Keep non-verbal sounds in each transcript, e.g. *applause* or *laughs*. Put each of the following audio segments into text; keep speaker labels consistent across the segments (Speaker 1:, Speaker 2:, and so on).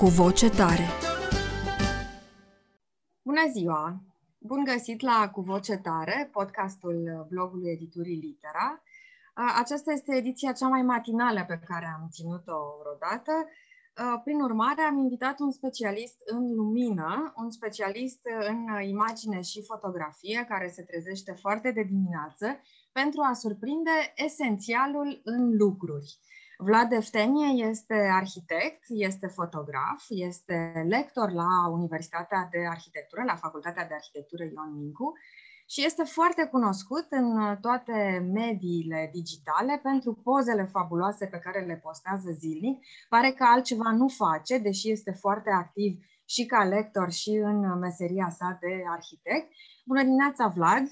Speaker 1: cu voce tare.
Speaker 2: Bună ziua! Bun găsit la Cu Voce Tare, podcastul blogului editurii Litera. Aceasta este ediția cea mai matinală pe care am ținut-o vreodată. Prin urmare, am invitat un specialist în lumină, un specialist în imagine și fotografie, care se trezește foarte de dimineață, pentru a surprinde esențialul în lucruri. Vlad Eftenie este arhitect, este fotograf, este lector la Universitatea de Arhitectură, la Facultatea de Arhitectură Ion Mincu și este foarte cunoscut în toate mediile digitale pentru pozele fabuloase pe care le postează zilnic. Pare că altceva nu face, deși este foarte activ și ca lector și în meseria sa de arhitect. Bună dimineața, Vlad!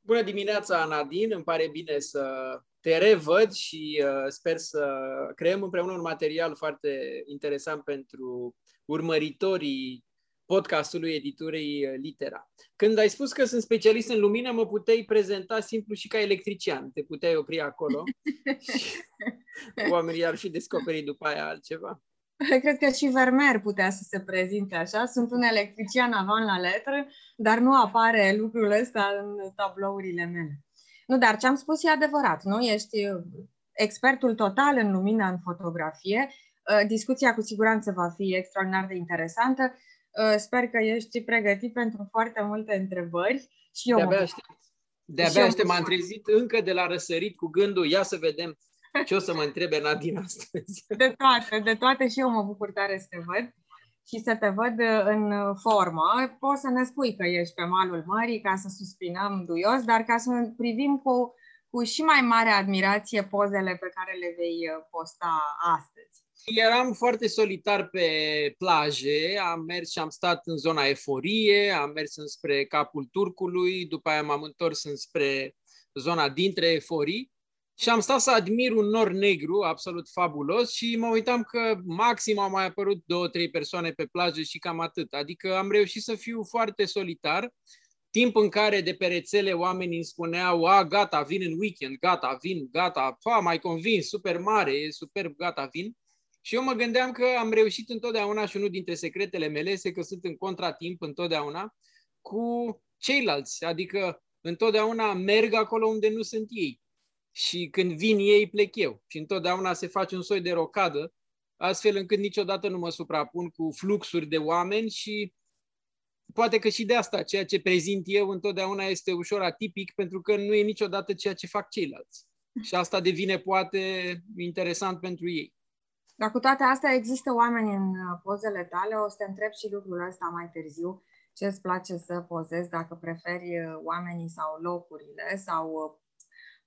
Speaker 3: Bună dimineața, Nadine! Îmi pare bine să te revăd și uh, sper să creăm împreună un material foarte interesant pentru urmăritorii podcastului editurii uh, Litera. Când ai spus că sunt specialist în lumină, mă puteai prezenta simplu și ca electrician. Te puteai opri acolo și *laughs* oamenii ar fi descoperit după aia altceva.
Speaker 2: Cred că și Vermeer putea să se prezinte așa. Sunt un electrician avant la letră, dar nu apare lucrul ăsta în tablourile mele. Nu, dar ce am spus e adevărat, nu? Ești uh, expertul total în lumină, în fotografie. Uh, discuția cu siguranță va fi extraordinar de interesantă. Uh, sper că ești pregătit pentru foarte multe întrebări și eu
Speaker 3: De-abia aștept. De-abia aștept, m-am trezit încă de la răsărit cu gândul, ia să vedem ce o să mă întrebe Nadine astăzi.
Speaker 2: De toate, de toate și eu mă bucur tare să te văd și să te văd în formă. Poți să ne spui că ești pe malul mării ca să suspinăm duios, dar ca să privim cu, cu și mai mare admirație pozele pe care le vei posta astăzi.
Speaker 3: Eram foarte solitar pe plaje, am mers și am stat în zona Eforie, am mers înspre capul Turcului, după aia m-am întors înspre zona dintre Eforii și am stat să admir un nor negru absolut fabulos și mă uitam că maxim au mai apărut două, trei persoane pe plajă și cam atât. Adică am reușit să fiu foarte solitar, timp în care de pe rețele oamenii îmi spuneau, a, gata, vin în weekend, gata, vin, gata, pa, mai convins, super mare, e superb, gata, vin. Și eu mă gândeam că am reușit întotdeauna și unul dintre secretele mele este că sunt în contratimp întotdeauna cu ceilalți, adică întotdeauna merg acolo unde nu sunt ei și când vin ei, plec eu. Și întotdeauna se face un soi de rocadă, astfel încât niciodată nu mă suprapun cu fluxuri de oameni și poate că și de asta ceea ce prezint eu întotdeauna este ușor atipic, pentru că nu e niciodată ceea ce fac ceilalți. Și asta devine poate interesant pentru ei.
Speaker 2: Dar cu toate astea există oameni în pozele tale, o să te întreb și lucrul ăsta mai târziu, ce îți place să pozezi, dacă preferi oamenii sau locurile sau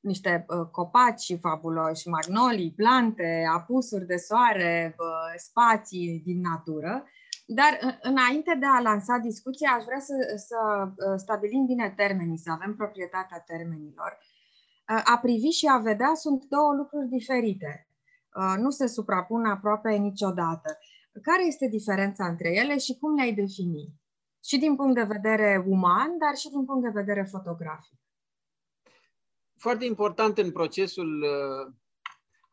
Speaker 2: niște uh, copaci fabuloși, magnolii, plante, apusuri de soare, uh, spații din natură. Dar uh, înainte de a lansa discuția, aș vrea să, să stabilim bine termenii, să avem proprietatea termenilor. A privi și a vedea sunt două lucruri diferite. Nu se suprapun aproape niciodată. Care este diferența între ele și cum le-ai defini? Și din punct de vedere uman, dar și din punct de vedere fotografic
Speaker 3: foarte important în procesul uh,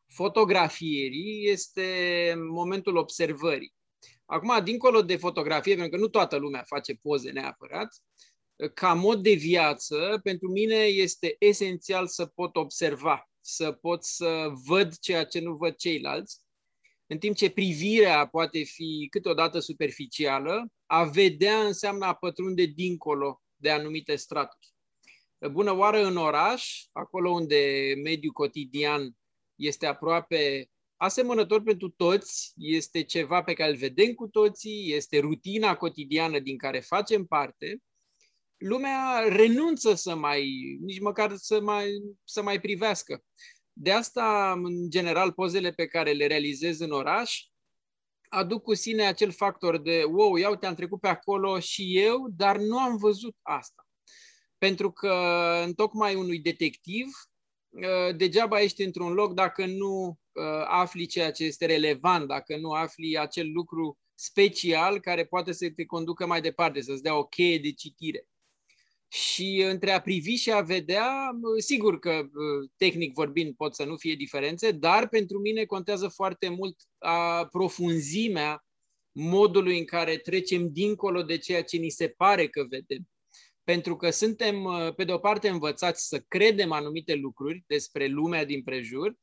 Speaker 3: fotografierii este momentul observării. Acum, dincolo de fotografie, pentru că nu toată lumea face poze neapărat, ca mod de viață, pentru mine este esențial să pot observa, să pot să văd ceea ce nu văd ceilalți, în timp ce privirea poate fi câteodată superficială, a vedea înseamnă a pătrunde dincolo de anumite straturi bună oară în oraș, acolo unde mediul cotidian este aproape asemănător pentru toți, este ceva pe care îl vedem cu toții, este rutina cotidiană din care facem parte, lumea renunță să mai, nici măcar să mai, să mai privească. De asta, în general, pozele pe care le realizez în oraș aduc cu sine acel factor de wow, iau te-am trecut pe acolo și eu, dar nu am văzut asta. Pentru că în tocmai unui detectiv, uh, degeaba ești într-un loc dacă nu uh, afli ceea ce este relevant, dacă nu afli acel lucru special care poate să te conducă mai departe, să-ți dea o cheie de citire. Și între a privi și a vedea, sigur că tehnic vorbind pot să nu fie diferențe, dar pentru mine contează foarte mult a profunzimea modului în care trecem dincolo de ceea ce ni se pare că vedem. Pentru că suntem, pe de o parte, învățați să credem anumite lucruri despre lumea din prejur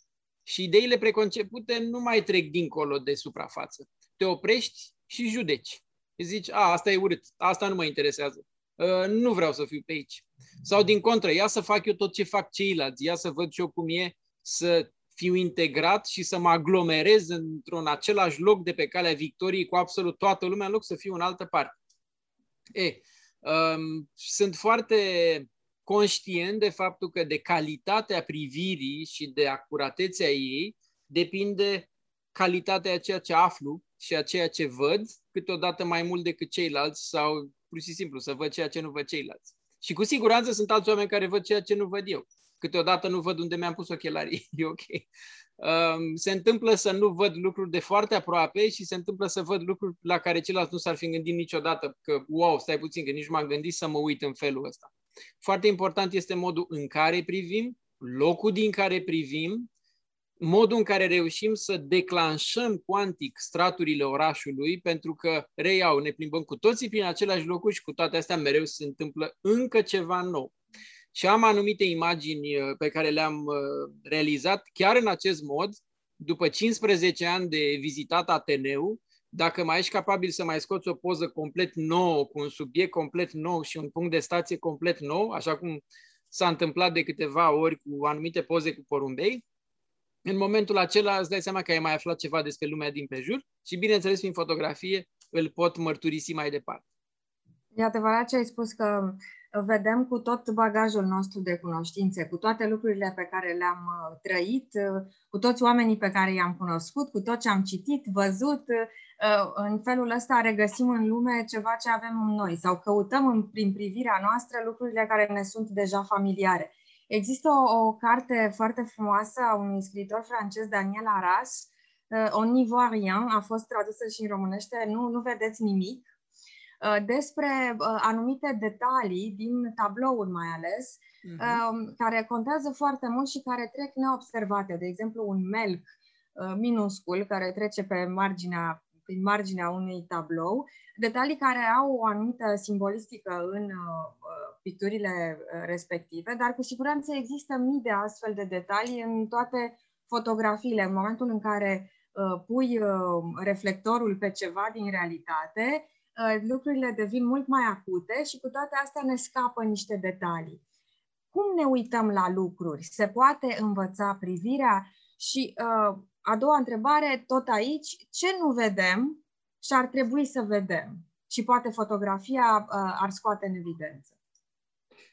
Speaker 3: și ideile preconcepute nu mai trec dincolo de suprafață. Te oprești și judeci. Zici, a, asta e urât, asta nu mă interesează. Uh, nu vreau să fiu pe aici. Sau din contră, ia să fac eu tot ce fac ceilalți, ia să văd și eu cum e să fiu integrat și să mă aglomerez într-un același loc de pe calea victoriei cu absolut toată lumea, în loc să fiu în altă parte. E, um, sunt foarte conștient de faptul că de calitatea privirii și de acuratețea ei depinde calitatea a ceea ce aflu și a ceea ce văd, câteodată mai mult decât ceilalți sau pur și simplu, să văd ceea ce nu văd ceilalți. Și cu siguranță sunt alți oameni care văd ceea ce nu văd eu. Câteodată nu văd unde mi-am pus ochelarii, *laughs* e ok. Um, se întâmplă să nu văd lucruri de foarte aproape și se întâmplă să văd lucruri la care ceilalți nu s-ar fi gândit niciodată, că wow, stai puțin, că nici m-am gândit să mă uit în felul ăsta. Foarte important este modul în care privim, locul din care privim modul în care reușim să declanșăm cuantic straturile orașului, pentru că, reiau, ne plimbăm cu toții prin același locuri și cu toate astea mereu se întâmplă încă ceva nou. Și am anumite imagini uh, pe care le-am uh, realizat chiar în acest mod, după 15 ani de vizitat Ateneu, dacă mai ești capabil să mai scoți o poză complet nouă, cu un subiect complet nou și un punct de stație complet nou, așa cum s-a întâmplat de câteva ori cu anumite poze cu porumbei, în momentul acela îți dai seama că ai mai aflat ceva despre lumea din prejur și, bineînțeles, prin fotografie îl pot mărturisi mai departe.
Speaker 2: E adevărat ce ai spus că vedem cu tot bagajul nostru de cunoștințe, cu toate lucrurile pe care le-am uh, trăit, uh, cu toți oamenii pe care i-am cunoscut, cu tot ce am citit, văzut, uh, în felul ăsta regăsim în lume ceva ce avem în noi sau căutăm prin privirea noastră lucrurile care ne sunt deja familiare. Există o, o carte foarte frumoasă a unui scriitor francez, Daniel Arras, uh, On n'y voit rien, a fost tradusă și în românește, nu, nu vedeți nimic, uh, despre uh, anumite detalii din tablouri mai ales, uh-huh. care contează foarte mult și care trec neobservate. De exemplu, un melc uh, minuscul care trece pe marginea prin marginea unui tablou, detalii care au o anumită simbolistică în uh, picturile uh, respective, dar cu siguranță există mii de astfel de detalii în toate fotografiile. În momentul în care uh, pui uh, reflectorul pe ceva din realitate, lucrurile devin mult mai acute și cu toate astea ne scapă niște detalii. Cum ne uităm la lucruri? Se poate învăța privirea? Și a doua întrebare, tot aici, ce nu vedem și ar trebui să vedem? Și poate fotografia ar scoate în evidență.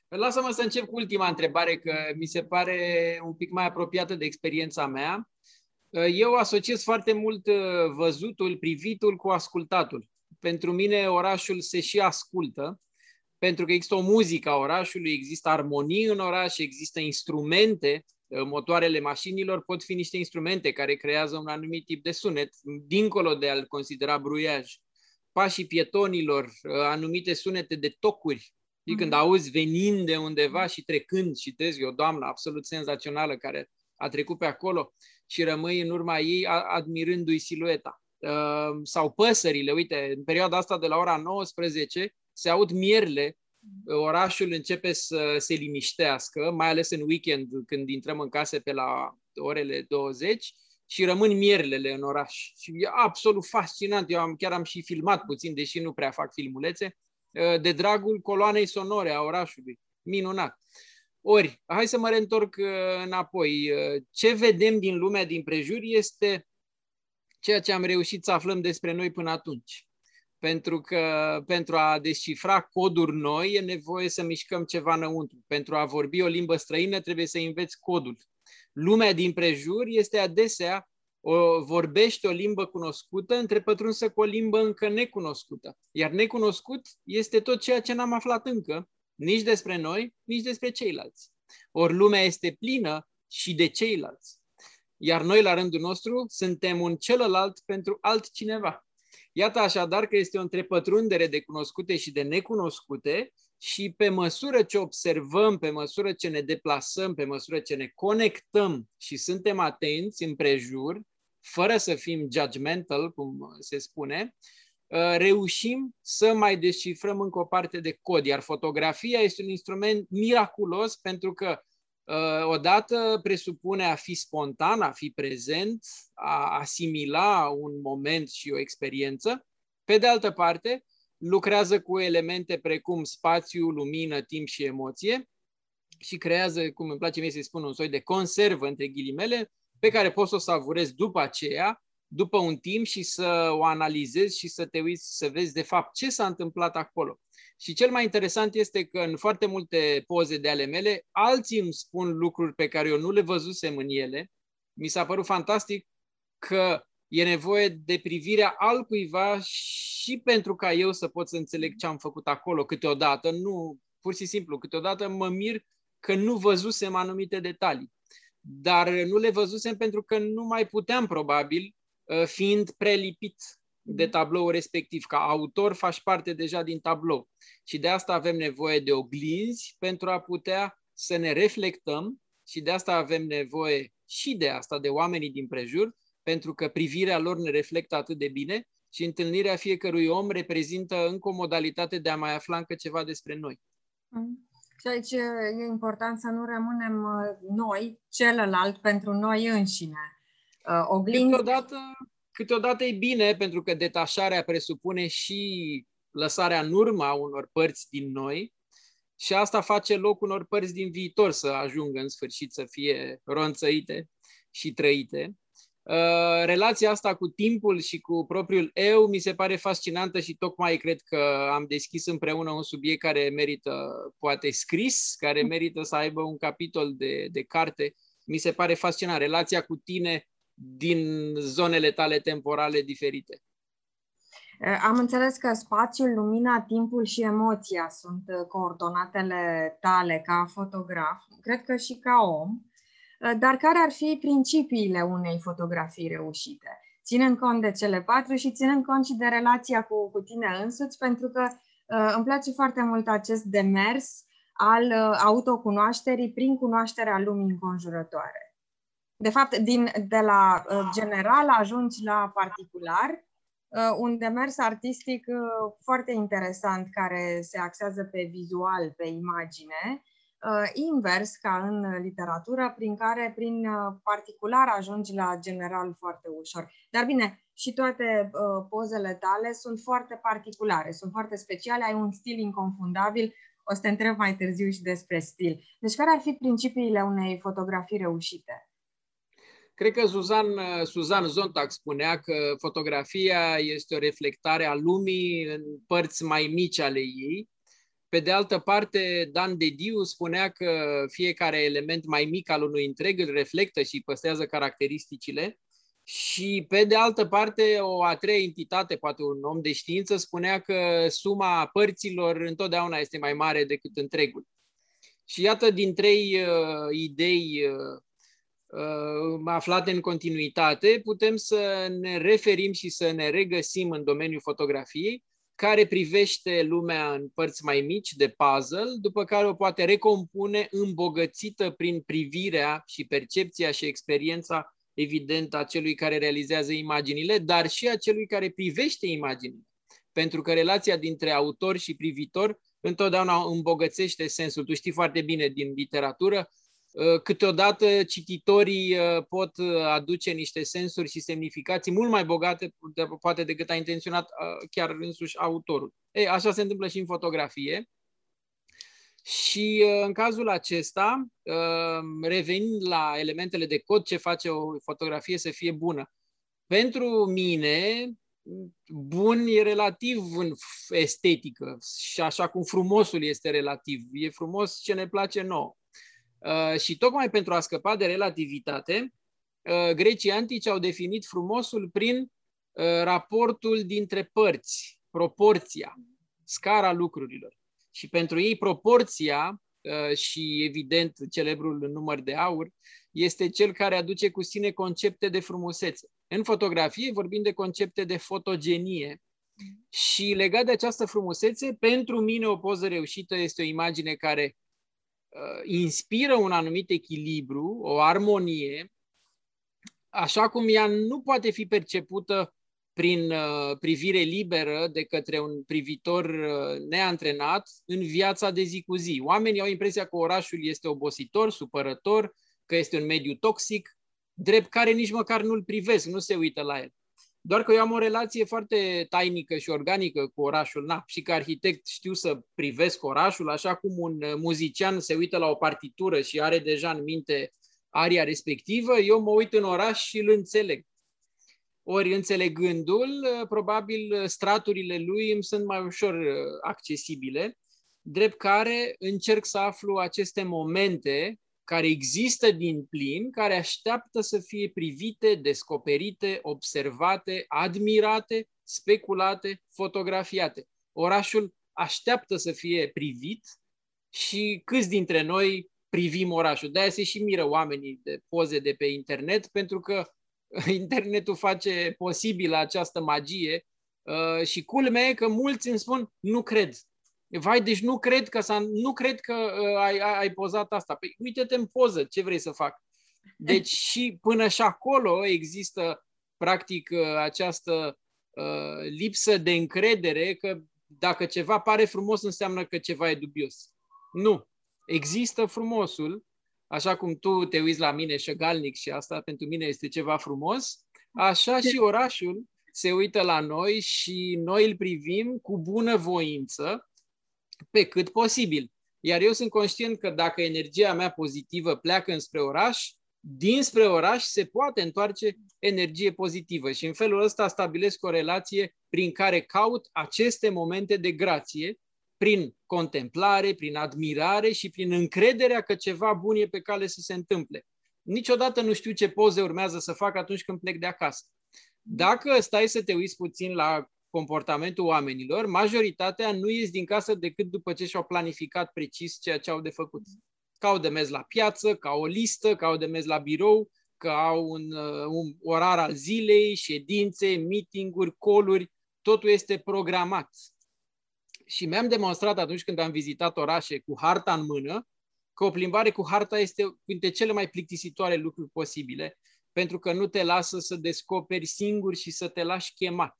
Speaker 3: Lasă-mă să încep cu ultima întrebare, că mi se pare un pic mai apropiată de experiența mea. Eu asociez foarte mult uh, văzutul, privitul cu ascultatul. Pentru mine orașul se și ascultă, pentru că există o muzică a orașului, există armonii în oraș, există instrumente, uh, motoarele mașinilor pot fi niște instrumente care creează un anumit tip de sunet, dincolo de a-l considera bruiaj. Pașii pietonilor, uh, anumite sunete de tocuri, și când mhm. auzi venind de undeva și trecând și vezi o doamnă absolut senzațională care a trecut pe acolo și rămâi în urma ei admirându-i silueta. Uh, sau păsările, uite, în perioada asta de la ora 19 se aud mierle, orașul începe să se liniștească, mai ales în weekend când intrăm în case pe la orele 20 și rămân mierlele în oraș. Și e absolut fascinant. Eu am, chiar am și filmat puțin, deși nu prea fac filmulețe Uh, de dragul coloanei sonore a orașului. Minunat. Ori, hai să mă reîntorc uh, înapoi. Uh, ce vedem din lumea din prejur este ceea ce am reușit să aflăm despre noi până atunci. Pentru că pentru a descifra coduri noi e nevoie să mișcăm ceva înăuntru. Pentru a vorbi o limbă străină trebuie să înveți codul. Lumea din prejur este adesea o, vorbește o limbă cunoscută întrepătrunsă cu o limbă încă necunoscută. Iar necunoscut este tot ceea ce n-am aflat încă, nici despre noi, nici despre ceilalți. Ori lumea este plină și de ceilalți. Iar noi, la rândul nostru, suntem un celălalt pentru altcineva. Iată așadar că este o întrepătrundere de cunoscute și de necunoscute și pe măsură ce observăm, pe măsură ce ne deplasăm, pe măsură ce ne conectăm și suntem atenți în prejur, fără să fim judgmental, cum se spune, uh, reușim să mai descifrăm încă o parte de cod. Iar fotografia este un instrument miraculos pentru că uh, odată presupune a fi spontan, a fi prezent, a asimila un moment și o experiență. Pe de altă parte, lucrează cu elemente precum spațiu, lumină, timp și emoție și creează, cum îmi place mie să spun, un soi de conservă, între ghilimele, pe care poți să o savurezi după aceea, după un timp și să o analizezi și să te uiți să vezi de fapt ce s-a întâmplat acolo. Și cel mai interesant este că în foarte multe poze de ale mele, alții îmi spun lucruri pe care eu nu le văzusem în ele. Mi s-a părut fantastic că e nevoie de privirea altcuiva și pentru ca eu să pot să înțeleg ce am făcut acolo câteodată. Nu, pur și simplu, câteodată mă mir că nu văzusem anumite detalii. Dar nu le văzusem pentru că nu mai puteam, probabil, ă, fiind prelipit de tablou respectiv. Ca autor faci parte deja din tablou. Și de asta avem nevoie de oglinzi pentru a putea să ne reflectăm și de asta avem nevoie și de asta, de oamenii din prejur, pentru că privirea lor ne reflectă atât de bine și întâlnirea fiecărui om reprezintă încă o modalitate de a mai afla încă ceva despre noi.
Speaker 2: Mm. Și aici e important să nu rămânem uh, noi, celălalt, pentru noi înșine.
Speaker 3: Uh, oglinzi... Câteodată, câteodată e bine, pentru că detașarea presupune și lăsarea în urmă a unor părți din noi și asta face loc unor părți din viitor să ajungă în sfârșit să fie ronțăite și trăite. Uh, relația asta cu timpul și cu propriul eu mi se pare fascinantă și tocmai cred că am deschis împreună un subiect care merită poate scris, care merită să aibă un capitol de, de carte. Mi se pare fascinant relația cu tine din zonele tale temporale diferite.
Speaker 2: Uh, am înțeles că spațiul, lumina, timpul și emoția sunt uh, coordonatele tale ca fotograf, cred că și ca om. Uh, dar care ar fi principiile unei fotografii reușite? Ținând cont de cele patru și ținând cont și de relația cu, cu tine însuți, pentru că uh, îmi place foarte mult acest demers al uh, autocunoașterii prin cunoașterea lumii înconjurătoare. De fapt, din, de la uh, general ajungi la particular, uh, un demers artistic uh, foarte interesant care se axează pe vizual, pe imagine, uh, invers ca în literatură, prin care prin uh, particular ajungi la general foarte ușor. Dar bine, și toate uh, pozele tale sunt foarte particulare, sunt foarte speciale, ai un stil inconfundabil, o să te întreb mai târziu și despre stil. Deci care ar fi principiile unei fotografii reușite?
Speaker 3: Cred că Suzan, Suzan Zontag spunea că fotografia este o reflectare a lumii în părți mai mici ale ei pe de altă parte, Dan de Diu spunea că fiecare element mai mic al unui întreg îl reflectă și păstrează caracteristicile. Și pe de altă parte, o a treia entitate, poate un om de știință, spunea că suma părților întotdeauna este mai mare decât întregul. Și iată, din trei uh, idei uh, uh, aflate în continuitate, putem să ne referim și să ne regăsim în domeniul fotografiei care privește lumea în părți mai mici de puzzle, după care o poate recompune îmbogățită prin privirea și percepția și experiența evident a celui care realizează imaginile, dar și a celui care privește imaginile. Pentru că relația dintre autor și privitor întotdeauna îmbogățește sensul. Tu știi foarte bine din literatură Uh, câteodată cititorii uh, pot uh, aduce niște sensuri și semnificații mult mai bogate, poate decât a intenționat chiar însuși autorul. Ei, așa se întâmplă și în fotografie. Și în cazul acesta, revenind la elementele de cod, ce face o fotografie să fie bună. Pentru mine, bun e relativ în estetică și așa cum frumosul este relativ. E frumos ce ne place nouă. Uh, și tocmai pentru a scăpa de relativitate, uh, grecii antici au definit frumosul prin uh, raportul dintre părți, proporția, scara lucrurilor. Și pentru ei proporția uh, și, evident, celebrul număr de aur este cel care aduce cu sine concepte de frumusețe. În fotografie vorbim de concepte de fotogenie, și legat de această frumusețe, pentru mine o poză reușită este o imagine care uh, inspiră un anumit echilibru, o armonie, așa cum ea nu poate fi percepută prin uh, privire liberă de către un privitor uh, neantrenat în viața de zi cu zi. Oamenii au impresia că orașul este obositor, supărător, că este un mediu toxic, drept care nici măcar nu-l privesc, nu se uită la el. Doar că eu am o relație foarte tainică și organică cu orașul. Na, și ca arhitect știu să privesc orașul, așa cum un uh, muzician se uită la o partitură și are deja în minte aria respectivă, eu mă uit în oraș și îl înțeleg. Ori înțelegându-l, uh, probabil uh, straturile lui îmi sunt mai ușor accesibile, drept care încerc să aflu aceste momente care există din plin, care așteaptă să fie privite, descoperite, observate, admirate, speculate, fotografiate. Orașul așteaptă să fie privit și câți dintre noi privim orașul. De-aia se și miră oamenii de poze de pe internet, pentru că *laughs* internetul face posibilă această magie uh, și culme că mulți îmi spun, nu cred, Vai, deci nu cred că, s-a, nu cred că uh, ai, ai pozat asta. Păi uite-te în poză, ce vrei să fac? Deci *laughs* și până și acolo există practic uh, această uh, lipsă de încredere că dacă ceva pare frumos înseamnă că ceva e dubios. Nu. Există frumosul, așa cum tu te uiți la mine șăgalnic și asta pentru mine este ceva frumos, așa *laughs* și orașul se uită la noi și noi îl privim cu bună voință pe cât posibil. Iar eu sunt conștient că dacă energia mea pozitivă pleacă înspre oraș, dinspre oraș se poate întoarce energie pozitivă și în felul ăsta stabilesc o relație prin care caut aceste momente de grație, prin contemplare, prin admirare și prin încrederea că ceva bun e pe cale să se întâmple. Niciodată nu știu ce poze urmează să fac atunci când plec de acasă. Dacă stai să te uiți puțin la comportamentul oamenilor, majoritatea nu ies din casă decât după ce și-au planificat precis ceea ce au de făcut. Că au de mers la piață, ca o listă, că au de mers la birou, că au un, uh, un orar al zilei, ședințe, meeting-uri, coluri, totul este programat. Și mi-am demonstrat atunci când am vizitat orașe cu harta în mână, că o plimbare cu harta este dintre cele mai plictisitoare lucruri posibile, pentru că nu te lasă să descoperi singur și să te lași chemat.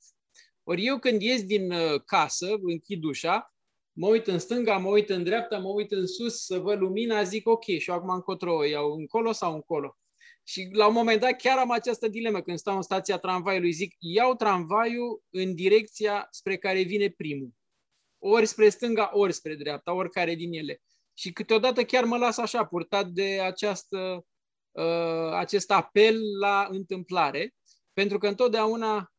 Speaker 3: Ori eu când ies din uh, casă, închid ușa, mă uit în stânga, mă uit în dreapta, mă uit în sus să văd lumina, zic ok, și acum încotro o iau, încolo sau încolo? Și la un moment dat chiar am această dilemă când stau în stația tramvaiului, zic iau tramvaiul în direcția spre care vine primul. Ori spre stânga, ori spre dreapta, oricare din ele. Și câteodată chiar mă las așa, purtat de această, uh, acest apel la întâmplare, pentru că întotdeauna Ehm,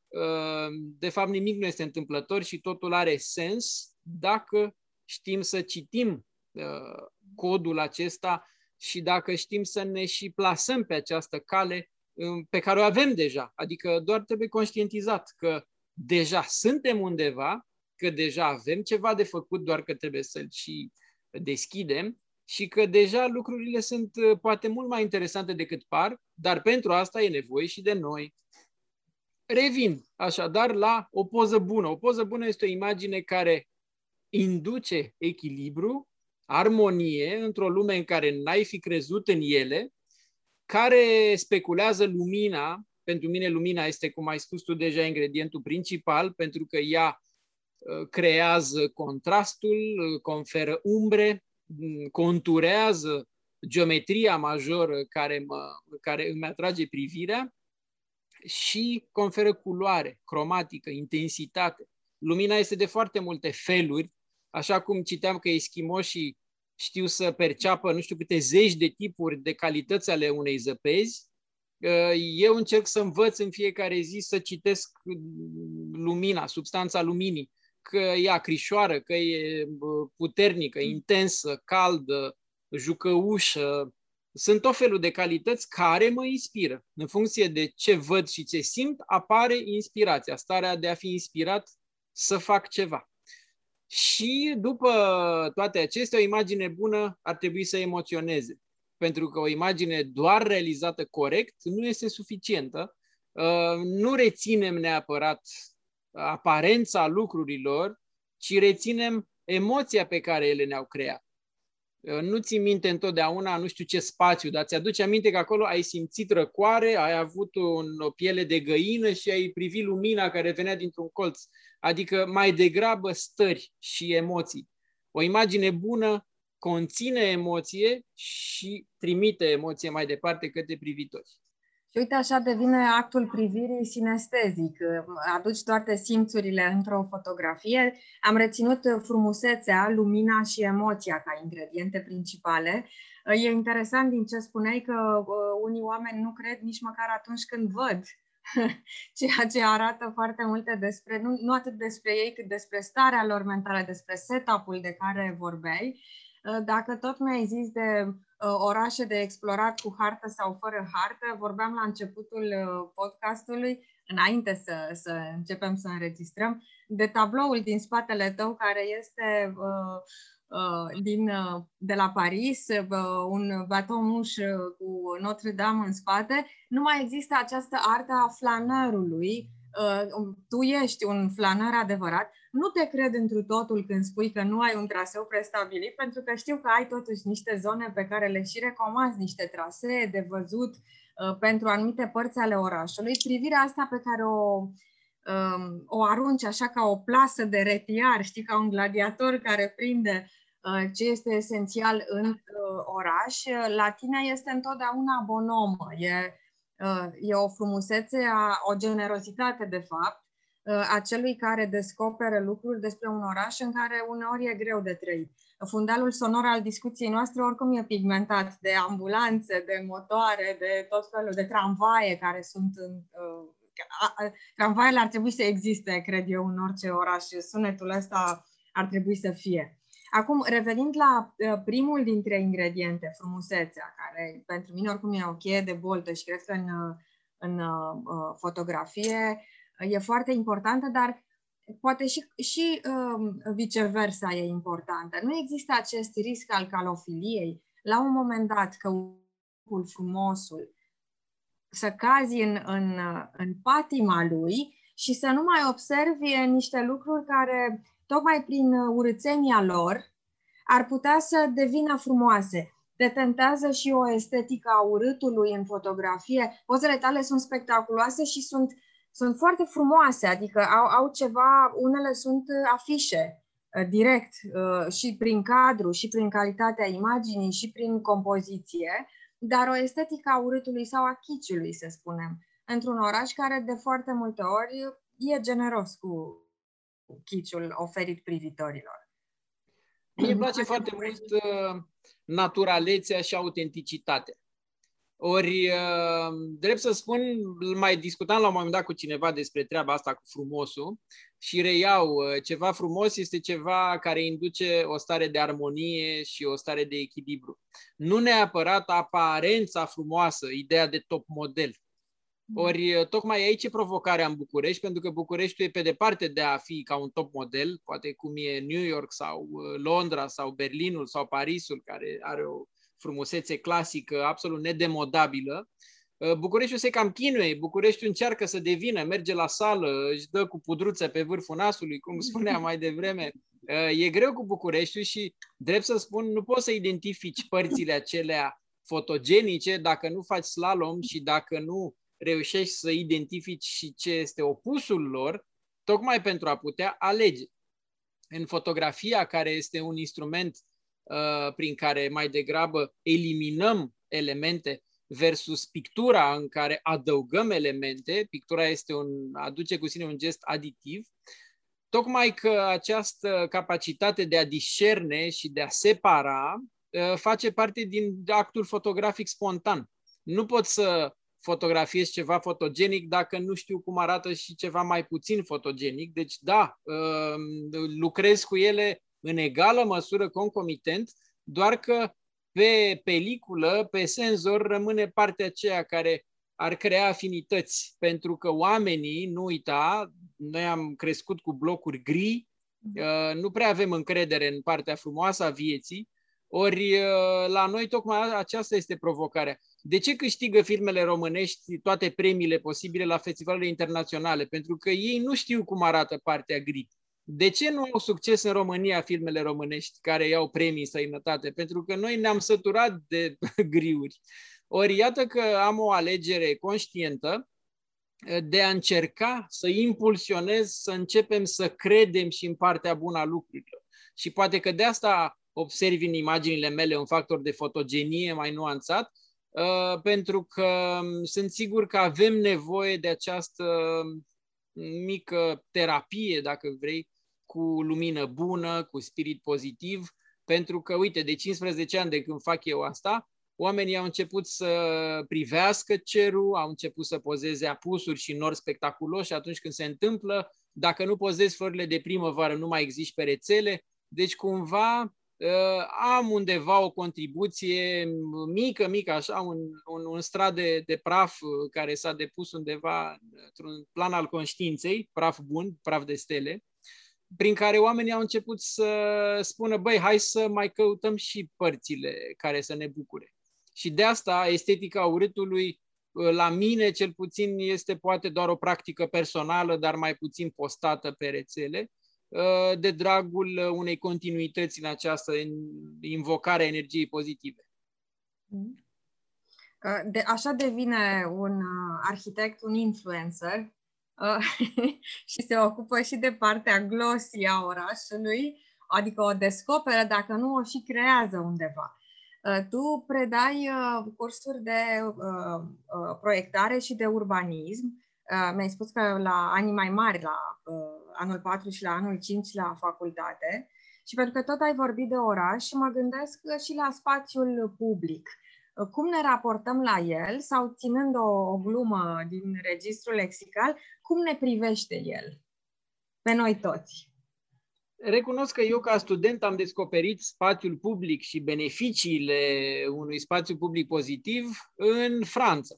Speaker 3: de fapt nimic nu este întâmplător și totul are sens dacă știm să citim ehm, codul acesta și dacă știm să ne și plasăm pe această cale ehm, pe care o avem deja. Adică doar trebuie conștientizat că deja suntem undeva, că deja avem ceva de făcut, doar că trebuie să-l și deschidem și că deja lucrurile sunt poate mult mai interesante decât par, dar pentru asta e nevoie și de noi, Revin așadar la o poză bună. O poză bună este o imagine care induce echilibru, armonie într-o lume în care n-ai fi crezut în ele, care speculează lumina. Pentru mine lumina este, cum ai spus tu deja, ingredientul principal, pentru că ea uh, creează contrastul, uh, conferă umbre, mm, conturează geometria majoră care, mă, care îmi atrage privirea și conferă culoare, cromatică, intensitate. Lumina este de foarte multe feluri, așa cum citeam că eschimoșii știu să perceapă nu știu câte zeci de tipuri de calități ale unei zăpezi, uh, eu încerc să învăț în fiecare zi să citesc lumina, substanța luminii, că e acrișoară, că e puternică, intensă, caldă, jucăușă, sunt tot felul de calități care mă inspiră. În funcție de ce văd și ce simt, apare inspirația, starea de a fi inspirat să fac ceva. Și după toate acestea, o imagine bună ar trebui să emoționeze. Pentru că o imagine doar realizată corect nu este suficientă. Uh, nu reținem neapărat aparența lucrurilor, ci reținem emoția pe care ele ne-au creat. Uh, nu ți minte întotdeauna, nu știu ce spațiu, dar ți-aduce aminte că acolo ai simțit răcoare, ai avut un, o piele de găină și ai privit lumina care venea dintr-un colț. Adică mai degrabă stări și emoții. O imagine bună conține emoție și trimite emoție mai departe către privitori.
Speaker 2: Și uite, așa devine actul privirii sinestezic. Aduci toate simțurile într-o fotografie. Am reținut frumusețea, lumina și emoția ca ingrediente principale. E interesant din ce spuneai că uh, unii oameni nu cred nici măcar atunci când văd *laughs* ceea ce arată foarte multe despre, nu, nu atât despre ei, cât despre starea lor mentală, despre setup-ul de care vorbeai. Uh, dacă tot mi-ai zis de uh, orașe de explorat cu hartă sau fără hartă, vorbeam la începutul uh, podcastului, înainte să, să începem să înregistrăm, de tabloul din spatele tău care este uh, uh, din, uh, de la Paris, uh, un baton muș cu Notre-Dame în spate, nu mai există această artă a flanărului. Uh, tu ești un flanăr adevărat, nu te cred întru totul când spui că nu ai un traseu prestabilit, pentru că știu că ai totuși niște zone pe care le și recomanzi, niște trasee de văzut uh, pentru anumite părți ale orașului. Privirea asta pe care o, um, o arunci așa ca o plasă de retiar, știi, ca un gladiator care prinde uh, ce este esențial în uh, oraș, la tine este întotdeauna bonomă. E, e o frumusețe, o generozitate, de fapt, Uh, a celui care descoperă lucruri despre un oraș în care uneori e greu de trăit. Fundalul sonor al discuției noastre oricum e pigmentat de ambulanțe, de motoare, de tot felul de tramvaie care sunt în, uh, tramvaiele ar trebui să existe, cred eu, în orice oraș. Sunetul ăsta ar trebui să fie. Acum, revenind la uh, primul dintre ingrediente, frumusețea, care pentru mine oricum e o cheie de boltă și cred că în, în uh, fotografie e foarte importantă, dar poate și, și um, viceversa e importantă. Nu există acest risc al calofiliei. La un moment dat, căutul frumosul, să cazi în, în, în patima lui și să nu mai observi niște lucruri care, tocmai prin urățenia lor, ar putea să devină frumoase. Te tentează și o estetică a urâtului în fotografie. Pozele tale sunt spectaculoase și sunt sunt foarte frumoase, adică au, au ceva, unele sunt uh, afișe uh, direct uh, și prin cadru, și prin calitatea imaginii, și prin compoziție, dar o estetică a urâtului sau a chiciului, să spunem, într-un oraș care de foarte multe ori e generos cu chiciul oferit privitorilor.
Speaker 3: Mie îmi place foarte mult naturalețea și autenticitatea. Ori, uh, drept să spun, mai discutam la un moment dat cu cineva despre treaba asta cu frumosul și reiau, uh, ceva frumos este ceva care induce o stare de armonie și o stare de echilibru. Nu neapărat aparența frumoasă, ideea de top model. Ori uh, tocmai aici e provocarea în București, pentru că București e pe departe de a fi ca un top model, poate cum e New York sau Londra sau Berlinul sau Parisul, care are o frumusețe clasică, absolut nedemodabilă, uh, Bucureștiul se cam chinuie, Bucureștiul încearcă să devină, merge la sală, își dă cu pudruță pe vârful nasului, cum spuneam mai devreme. Uh, e greu cu Bucureștiul și, drept să spun, nu poți să identifici părțile acelea fotogenice dacă nu faci slalom și dacă nu reușești să identifici și ce este opusul lor, tocmai pentru a putea alege. În fotografia, care este un instrument Uh, prin care mai degrabă eliminăm elemente versus pictura în care adăugăm elemente. Pictura este un, aduce cu sine un gest aditiv. Tocmai că această capacitate de a discerne și de a separa uh, face parte din actul fotografic spontan. Nu pot să fotografiez ceva fotogenic dacă nu știu cum arată și ceva mai puțin fotogenic. Deci, da, uh, lucrez cu ele în egală măsură concomitent, doar că pe peliculă, pe senzor, rămâne partea aceea care ar crea afinități, pentru că oamenii, nu uita, noi am crescut cu blocuri gri, uh, nu prea avem încredere în partea frumoasă a vieții, ori uh, la noi tocmai aceasta este provocarea. De ce câștigă filmele românești toate premiile posibile la festivalele internaționale? Pentru că ei nu știu cum arată partea gri. De ce nu au succes în România filmele românești care iau premii în sănătate? Pentru că noi ne-am săturat de *laughs* griuri. Ori iată că am o alegere conștientă eh, de a încerca să impulsionez, să începem să credem și în partea bună a lucrurilor. Și poate că de asta observi în imaginile mele un factor de fotogenie mai nuanțat, eh, pentru că mm, sunt sigur că avem nevoie de această mică terapie, dacă vrei, cu lumină bună, cu spirit pozitiv, pentru că, uite, de 15 ani de când fac eu asta, oamenii au început să privească cerul, au început să pozeze apusuri și nori spectaculoși atunci când se întâmplă. Dacă nu pozezi florile de primăvară, nu mai există pe rețele. Deci, cumva, uh, am undeva o contribuție mică, mică, așa, un, un, un strat de, de praf care s-a depus undeva într-un plan al conștiinței, praf bun, praf de stele, prin care oamenii au început să spună, băi, hai să mai căutăm și părțile care să ne bucure. Și de asta estetica urâtului, la mine cel puțin, este poate doar o practică personală, dar mai puțin postată pe rețele, de dragul unei continuități în această invocare a energiei pozitive.
Speaker 2: De, așa devine un arhitect, un influencer, *laughs* și se ocupă și de partea glossy a orașului, adică o descoperă, dacă nu o și creează undeva. Uh, tu predai uh, cursuri de uh, proiectare și de urbanism. Mi-ai spus că la anii mai mari, la anul 4 și la anul 5 la facultate, și pentru că tot ai vorbit de oraș, mă gândesc și la spațiul public. Cum ne raportăm la el sau, ținând o, o glumă din registrul lexical, cum ne privește el pe noi toți?
Speaker 3: Recunosc că eu, ca student, am descoperit spațiul public și beneficiile unui spațiu public pozitiv în Franța.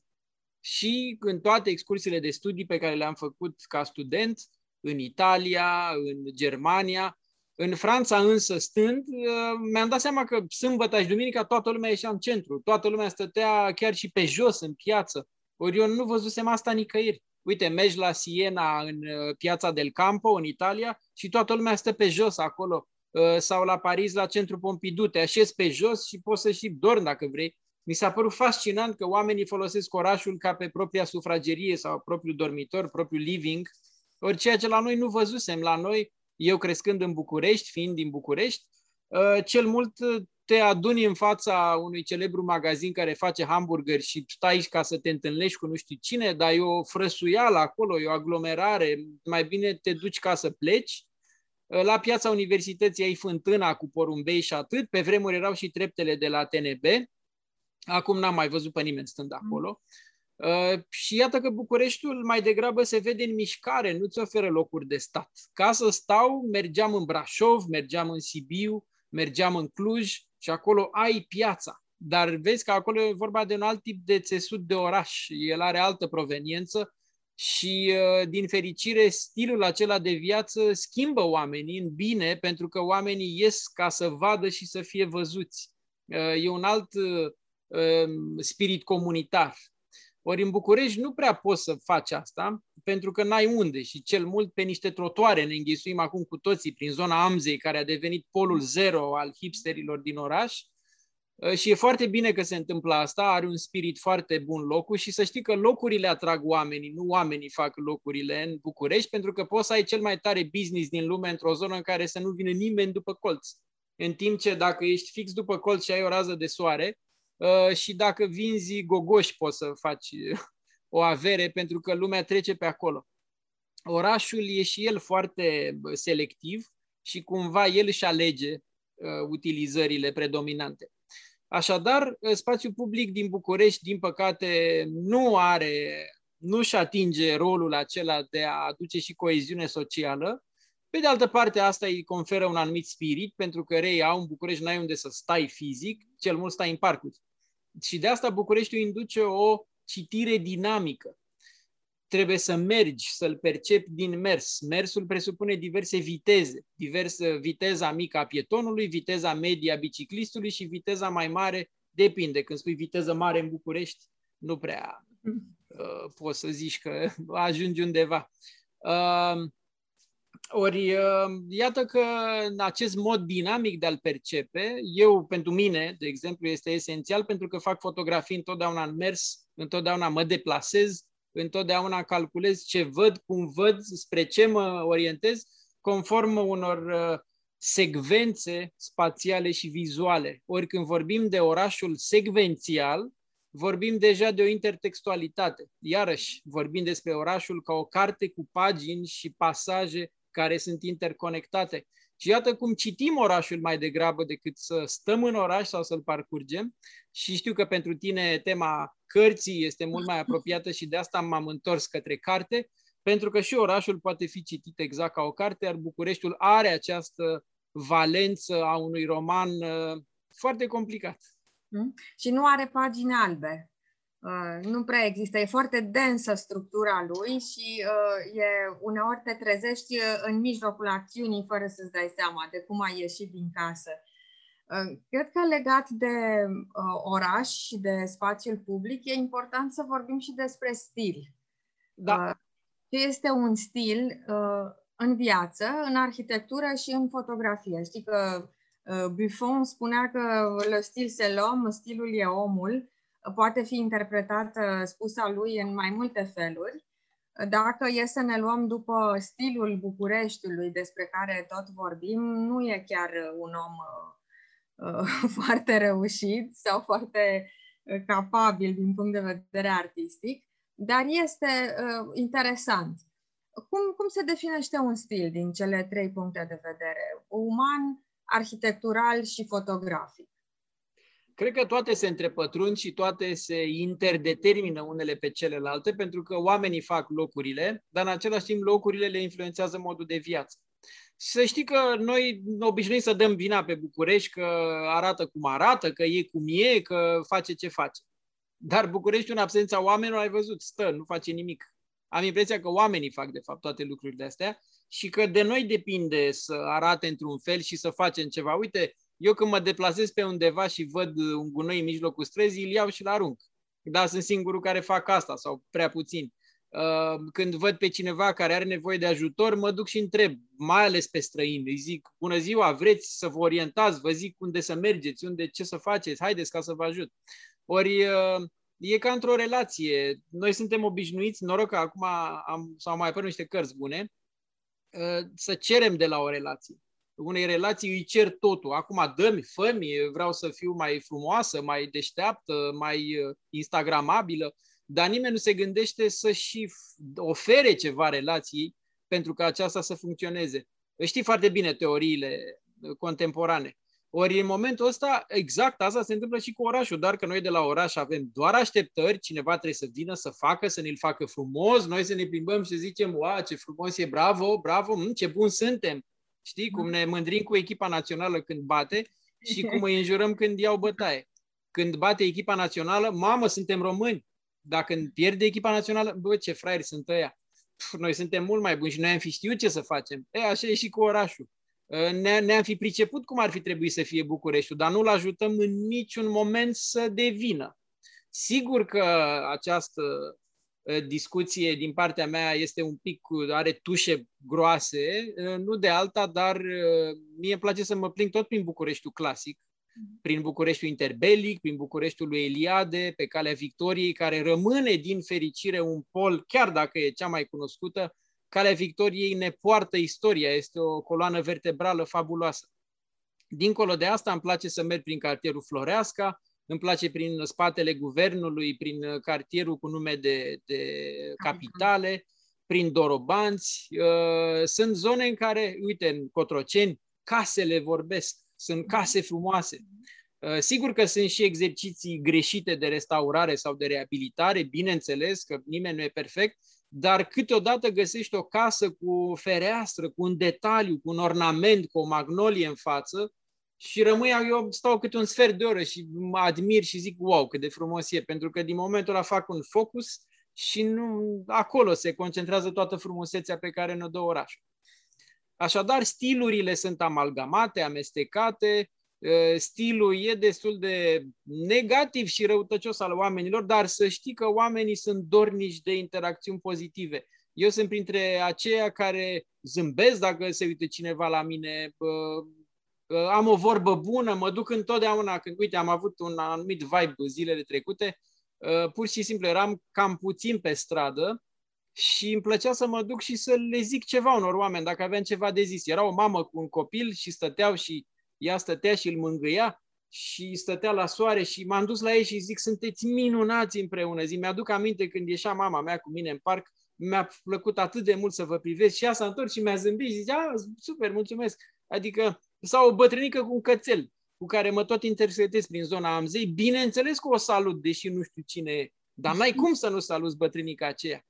Speaker 3: Și în toate excursiile de studii pe care le-am făcut ca student, în Italia, în Germania, în Franța însă stând, mi-am dat seama că sâmbătă și duminica toată lumea ieșea în centru, toată lumea stătea chiar și pe jos, în piață. Ori eu nu văzusem asta nicăieri. Uite, mergi la Siena, în uh, piața del Campo, în Italia, și toată lumea stă pe jos acolo. Uh, sau la Paris, la centru Pompidou, te așezi pe jos și poți să și dormi dacă vrei. Mi s-a părut fascinant că oamenii folosesc orașul ca pe propria sufragerie sau propriul dormitor, propriul living, ori ceea ce la noi nu văzusem. La noi, eu crescând în București, fiind din București, uh, cel mult te aduni în fața unui celebru magazin care face hamburgeri și stai ca să te întâlnești cu nu știu cine, dar e o frăsuială acolo, e o aglomerare, mai bine te duci ca să pleci. La piața universității ai fântâna cu porumbei și atât, pe vremuri erau și treptele de la TNB, acum n-am mai văzut pe nimeni stând acolo. Uh, și iată că Bucureștiul mai degrabă se vede în mișcare, nu-ți oferă locuri de stat. Ca să stau, mergeam în Brașov, mergeam în Sibiu, mergeam în Cluj, și acolo ai piața. Dar vezi că acolo e vorba de un alt tip de țesut de oraș. El are altă proveniență și, uh, din fericire, stilul acela de viață schimbă oamenii în bine, pentru că oamenii ies ca să vadă și să fie văzuți. Uh, e un alt uh, um, spirit comunitar. Ori în București nu prea poți să faci asta, pentru că n-ai unde și cel mult pe niște trotuare ne înghesuim acum cu toții prin zona Amzei, care a devenit polul zero al hipsterilor din oraș. Uh, și e foarte bine că se întâmplă asta, are un spirit foarte bun locul și să știi că locurile atrag oamenii, nu oamenii fac locurile în București, pentru că poți să ai cel mai tare business din lume într-o zonă în care să nu vină nimeni după colț. În timp ce dacă ești fix după colț și ai o rază de soare, uh, și dacă vinzi gogoși poți să faci o avere pentru că lumea trece pe acolo. Orașul e și el foarte selectiv și cumva el își alege uh, utilizările predominante. Așadar, uh, spațiul public din București, din păcate, nu are, nu și atinge rolul acela de a aduce și coeziune socială, Pe de altă parte, asta îi conferă un anumit spirit, pentru că rei au în București, n-ai unde să stai fizic, cel mult stai în parcuri. Și de asta Bucureștiul induce o citire dinamică. Trebuie să mergi, să-l percepi din mers. Mersul presupune diverse viteze. Diversă viteza mică a pietonului, viteza medie a biciclistului și viteza mai mare depinde. Când spui viteză mare în București, nu prea uh, poți să zici că ajungi undeva. Uh, ori, uh, iată că în acest mod dinamic de a-l percepe, eu, pentru mine, de exemplu, este esențial pentru că fac fotografii întotdeauna în mers, întotdeauna mă deplasez, întotdeauna calculez ce văd, cum văd, spre ce mă orientez, conform unor uh, secvențe spațiale și vizuale. Ori când vorbim de orașul secvențial, vorbim deja de o intertextualitate. Iarăși, vorbim despre orașul ca o carte cu pagini și pasaje care sunt interconectate. Și iată cum citim orașul mai degrabă decât să stăm în oraș sau să-l parcurgem. Și știu că pentru tine tema cărții este mult mai apropiată și de asta m-am întors către carte, pentru că și orașul poate fi citit exact ca o carte, iar Bucureștiul are această valență a unui roman uh, foarte complicat.
Speaker 2: Mm? Și nu are pagini albe. Uh, nu prea există. E foarte densă structura lui și uh, e, uneori te trezești uh, în mijlocul acțiunii fără să-ți dai seama de cum ai ieșit din casă. Uh, cred că legat de uh, oraș și de spațiul public, e important să vorbim și despre stil.
Speaker 3: Da. Uh,
Speaker 2: ce este un stil uh, în viață, în arhitectură și în fotografie. Știi că uh, Buffon spunea că le stil se l'homme, stilul e omul, poate fi interpretată spusa lui în mai multe feluri. Dacă e să ne luăm după stilul Bucureștiului despre care tot vorbim, nu e chiar un om uh, *laughs* foarte reușit sau foarte uh, capabil din punct de vedere artistic, dar este uh, interesant. Cum, cum se definește un stil din cele trei puncte de vedere? Uman, arhitectural și fotografic.
Speaker 3: Cred că toate se întrepătrund și toate se interdetermină unele pe celelalte, pentru că oamenii fac locurile, dar în același timp locurile le influențează modul de viață. Să știi că noi obișnuim să dăm vina pe București că arată cum arată, că e cum e, că face ce face. Dar București, în absența oamenilor, ai văzut, stă, nu face nimic. Am impresia că oamenii fac, de fapt, toate lucrurile astea și că de noi depinde să arate într-un fel și să facem ceva. Uite, eu când mă deplasez pe undeva și văd un gunoi în mijlocul străzii, îl iau și îl arunc. Da, sunt singurul care fac asta sau prea puțin. Uh, când văd pe cineva care are nevoie de ajutor, mă duc și întreb, mai ales pe străini. Îi zic, bună ziua, vreți să vă orientați, vă zic unde să mergeți, unde ce să faceți, haideți ca să vă ajut. Ori uh, e ca într-o relație. Noi suntem obișnuiți, noroc că acum am, sau mai apărut niște cărți bune, uh, să cerem de la o relație unei relații îi cer totul. Acum dă-mi, fă vreau să fiu mai frumoasă, mai deșteaptă, mai uh, instagramabilă, dar nimeni nu se gândește să și ofere ceva relației pentru ca aceasta să funcționeze. Știi foarte bine teoriile uh, contemporane. Ori în momentul ăsta, exact asta se întâmplă și cu orașul, doar că noi de la oraș avem doar așteptări, cineva trebuie să vină să facă, să ne-l facă frumos, noi să ne plimbăm și să zicem, wow, ce frumos e, bravo, bravo, mh, ce bun suntem. Știi? Cum ne mândrim cu echipa națională când bate și *laughs* cum îi înjurăm când iau bătaie. Când bate echipa națională, mamă, suntem români. Dacă când pierde echipa națională, bă, ce fraieri sunt ăia. Pf, noi suntem mult mai buni și noi am fi știut ce să facem. E, așa e și cu orașul. Ne, ne-am fi priceput cum ar fi trebuit să fie Bucureștiul, dar nu-l ajutăm în niciun moment să devină. Sigur că această Ă, discuție din partea mea este un pic, are tușe groase, ă, nu de alta, dar ă, mie îmi place să mă plimb tot prin Bucureștiul clasic, prin Bucureștiul interbelic, prin Bucureștiul lui Eliade, pe calea Victoriei, care rămâne din fericire un pol, chiar dacă e cea mai cunoscută, calea Victoriei ne poartă istoria, este o coloană vertebrală fabuloasă. Dincolo de asta, îmi place să merg prin cartierul Floreasca, îmi place prin spatele guvernului, prin uh, cartierul cu nume de, de capitale, prin Dorobanți. Uh, sunt zone în care, uite, în Cotroceni, casele vorbesc, sunt case frumoase. Uh, sigur că sunt și exerciții greșite de restaurare sau de reabilitare, bineînțeles că nimeni nu e perfect, dar câteodată găsești o casă cu o fereastră, cu un detaliu, cu un ornament, cu o magnolie în față și rămâi, eu stau câte un sfert de oră și mă admir și zic, wow, cât de frumos e, pentru că din momentul ăla fac un focus și nu, acolo se concentrează toată frumusețea pe care ne dă orașul. Așadar, stilurile sunt amalgamate, amestecate, stilul e destul de negativ și răutăcios al oamenilor, dar să știi că oamenii sunt dornici de interacțiuni pozitive. Eu sunt printre aceia care zâmbesc dacă se uite cineva la mine, am o vorbă bună, mă duc întotdeauna când, uite, am avut un anumit vibe zilele trecute, pur și simplu eram cam puțin pe stradă și îmi plăcea să mă duc și să le zic ceva unor oameni, dacă aveam ceva de zis. Era o mamă cu un copil și stăteau și ea stătea și îl mângâia și stătea la soare și m-am dus la ei și zic, sunteți minunați împreună. Zi, mi-aduc aminte când ieșea mama mea cu mine în parc, mi-a plăcut atât de mult să vă privesc și ea s-a întors și mi-a zâmbit și zicea, super, mulțumesc. Adică, sau o bătrânică cu un cățel cu care mă tot intersetez prin zona Amzei, bineînțeles că o salut, deși nu știu cine e, dar n-ai cum să nu saluți bătrânica aceea.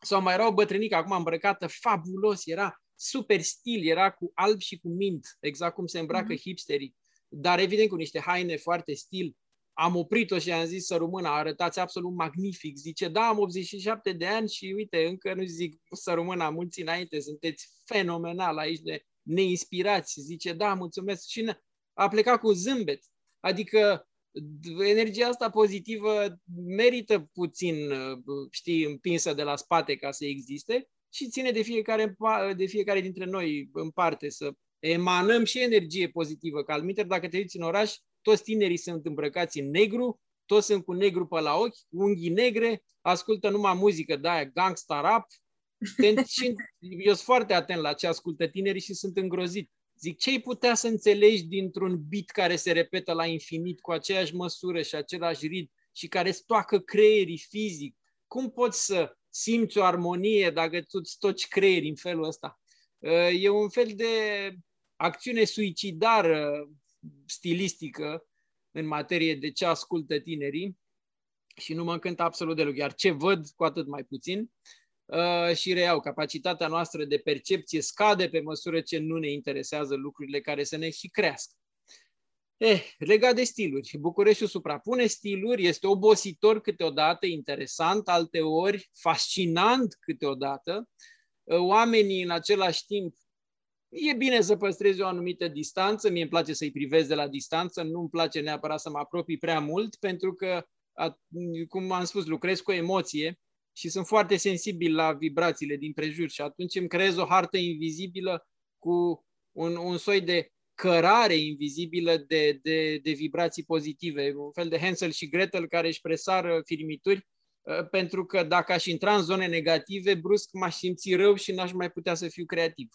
Speaker 3: Sau mai era o bătrânică acum îmbrăcată fabulos, era super stil, era cu alb și cu mint, exact cum se îmbracă mm-hmm. hipsterii, dar evident cu niște haine foarte stil. Am oprit-o și am zis să rămână, arătați absolut magnific. Zice, da, am 87 de ani și uite, încă nu zic să rămână mulți înainte, sunteți fenomenal aici de neinspirați. Zice, da, mulțumesc. Și a plecat cu zâmbet. Adică energia asta pozitivă merită puțin, știi, împinsă de la spate ca să existe și ține de fiecare, de fiecare dintre noi în parte să emanăm și energie pozitivă. Că almiter, dacă te uiți în oraș, toți tinerii sunt îmbrăcați în negru, toți sunt cu negru pe la ochi, cu unghii negre, ascultă numai muzică de aia, gangsta rap. Și eu sunt foarte atent la ce ascultă tinerii și sunt îngrozit. Zic, ce ai putea să înțelegi dintr-un beat care se repetă la infinit cu aceeași măsură și același ritm și care stoacă creierii fizic? Cum poți să simți o armonie dacă tu îți toci creierii în felul ăsta? E un fel de acțiune suicidară stilistică în materie de ce ascultă tinerii și nu mă încântă absolut deloc. Iar ce văd, cu atât mai puțin. Uh, și reiau, capacitatea noastră de percepție scade pe măsură ce nu ne interesează lucrurile care să ne și crească. Eh, legat de stiluri, Bucureștiul suprapune stiluri, este obositor câteodată, interesant, alteori fascinant câteodată. Uh, oamenii în același timp E bine să păstrezi o anumită distanță, mie îmi place să-i privesc de la distanță, nu îmi place neapărat să mă apropii prea mult, pentru că, cum am spus, lucrez cu emoție și sunt foarte sensibil la vibrațiile din prejur și atunci îmi creez o hartă invizibilă cu un, un soi de cărare invizibilă de, de, de vibrații pozitive, un fel de Hansel și Gretel care își presară firmituri, uh, pentru că dacă aș intra în zone negative, brusc m-aș simți rău și n-aș mai putea să fiu creativ.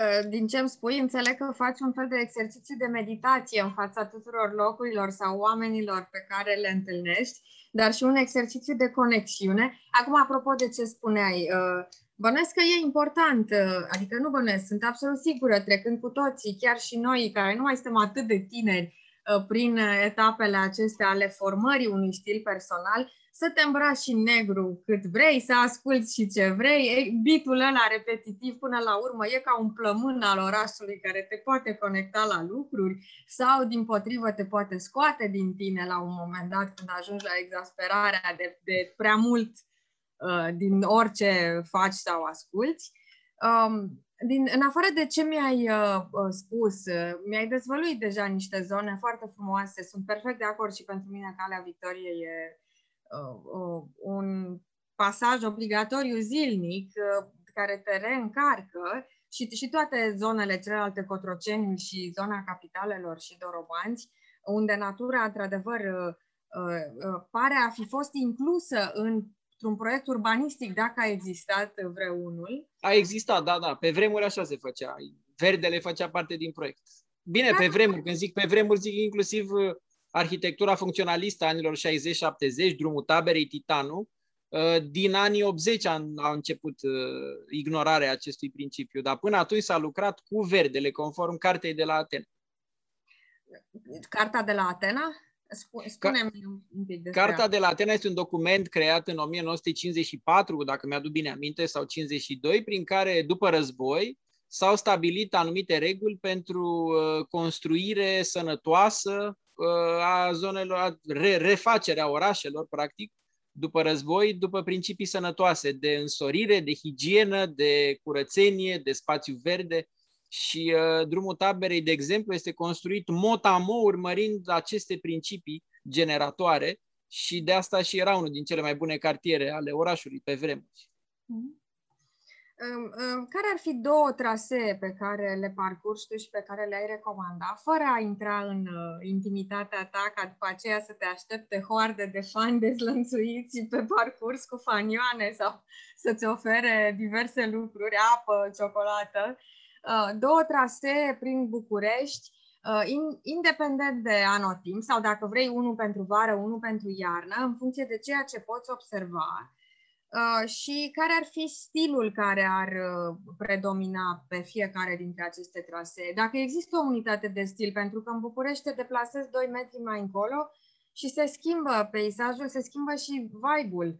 Speaker 2: Uh, din ce îmi spui, înțeleg că faci un fel de exercițiu de meditație în fața tuturor locurilor sau oamenilor pe care le întâlnești, dar și un exercițiu de conexiune. Acum, apropo de ce spuneai, uh, bănesc că e important, uh, adică nu bănesc, sunt absolut sigură, trecând cu toții, chiar și noi care nu mai suntem atât de tineri prin etapele acestea ale formării unui stil personal, să te îmbraci în negru cât vrei, să asculți și ce vrei. Bitul ăla repetitiv până la urmă e ca un plămân al orașului care te poate conecta la lucruri sau din potrivă te poate scoate din tine la un moment dat când ajungi la exasperarea de, de prea mult uh, din orice faci sau asculți. Um, din, în afară de ce mi-ai uh, uh spus, uh, mi-ai dezvăluit deja niște zone foarte frumoase, sunt perfect de acord și pentru mine Calea Victoriei e uh, un pasaj obligatoriu zilnic uh, care te reîncarcă și, și toate zonele celelalte, Cotroceni și zona capitalelor și Dorobanți, unde natura, într-adevăr, uh, uh, pare a fi fost inclusă în într-un proiect urbanistic, dacă a existat vreunul.
Speaker 3: A existat, da, da. Pe vremuri așa se făcea. Verdele făcea parte din proiect. Bine, pe vremuri, când zic pe vremuri, zic inclusiv arhitectura funcționalistă anilor 60-70, drumul taberei Titanu, uh, din anii 80 a, a început uh, ignorarea acestui principiu, dar până atunci s-a lucrat cu verdele, conform cartei de la Atena.
Speaker 2: Carta de la Atena? Spune-mi un pic despre
Speaker 3: Carta de la Atena este un document creat în 1954, dacă mi-aduc bine aminte, sau 52, prin care, după război, s-au stabilit anumite reguli pentru uh, construire sănătoasă uh, a zonelor, a re, refacerea orașelor, practic, după război, după principii sănătoase de însorire, de higienă, de curățenie, de spațiu verde și uh, drumul taberei, de exemplu, este construit mot-amo urmărind aceste principii generatoare și de asta și era unul din cele mai bune cartiere ale orașului pe vremuri.
Speaker 2: Mm-hmm. Care ar fi două trasee pe care le parcurgi tu și pe care le-ai recomanda, fără a intra în uh, intimitatea ta, ca după aceea să te aștepte hoarde de fani dezlănțuiți pe parcurs cu fanioane sau să-ți ofere diverse lucruri, apă, ciocolată? Uh, două trasee prin București, uh, independent de anotimp sau dacă vrei unul pentru vară, unul pentru iarnă, în funcție de ceea ce poți observa Uh, și care ar fi stilul care ar uh, predomina pe fiecare dintre aceste trasee. Dacă există o unitate de stil, pentru că în București te deplasezi 2 metri mai încolo și se schimbă peisajul, se schimbă și vibe-ul uh,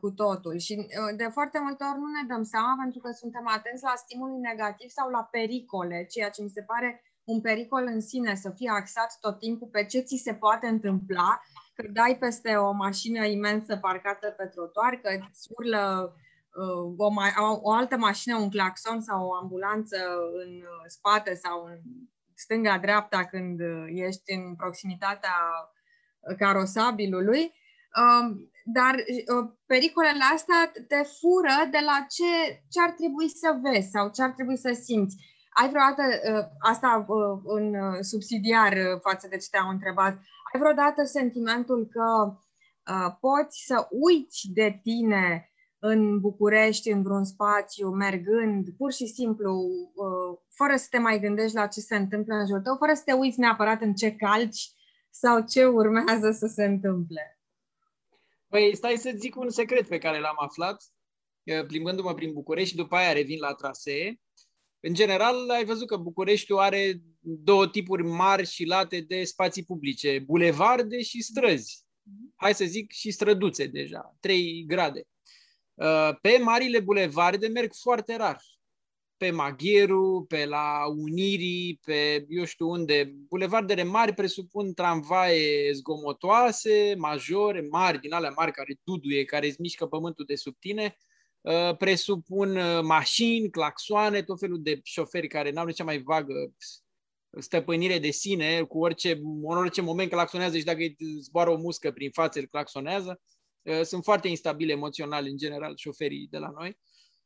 Speaker 2: cu totul. Și uh, de foarte multe ori nu ne dăm seama pentru că suntem atenți la stimuli negativ sau la pericole, ceea ce mi se pare un pericol în sine, să fie axat tot timpul pe ce ți se poate întâmpla că dai peste o mașină imensă parcată pe trotuar, că îți urlă uh, o, ma- o altă mașină, un claxon sau o ambulanță în uh, spate sau în stânga-dreapta când uh, ești în proximitatea carosabilului. Um, dar pericolele astea te fură de la ce, ce ar trebui să vezi sau ce ar trebui să simți. Ai vreodată, asta în subsidiar față de ce te-am întrebat, ai vreodată sentimentul că uh, poți să uiți de tine în București, în vreun spațiu, mergând, pur și simplu, uh, fără să te mai gândești la ce se întâmplă în jurul tău, fără să te uiți neapărat în ce calci sau ce urmează să se întâmple?
Speaker 3: Păi, stai să zic un secret pe care l-am aflat plimbându-mă prin București și după aia revin la trasee. În general, ai văzut că Bucureștiul are două tipuri mari și late de spații publice, bulevarde și străzi. Hai să zic și străduțe deja, trei grade. Uh, pe marile bulevarde merg foarte rar. Pe Magheru, pe la Unirii, pe eu știu unde. Bulevardele mari presupun tramvaie zgomotoase, majore, mari, din alea mari care duduie, care îți mișcă pământul de sub tine Uh, presupun uh, mașini, claxoane, tot felul de șoferi care n-au cea mai vagă stăpânire de sine, cu orice, în orice moment claxonează și dacă îi zboară o muscă prin față, îl claxonează. Uh, sunt foarte instabili emoțional, în general, șoferii de la noi.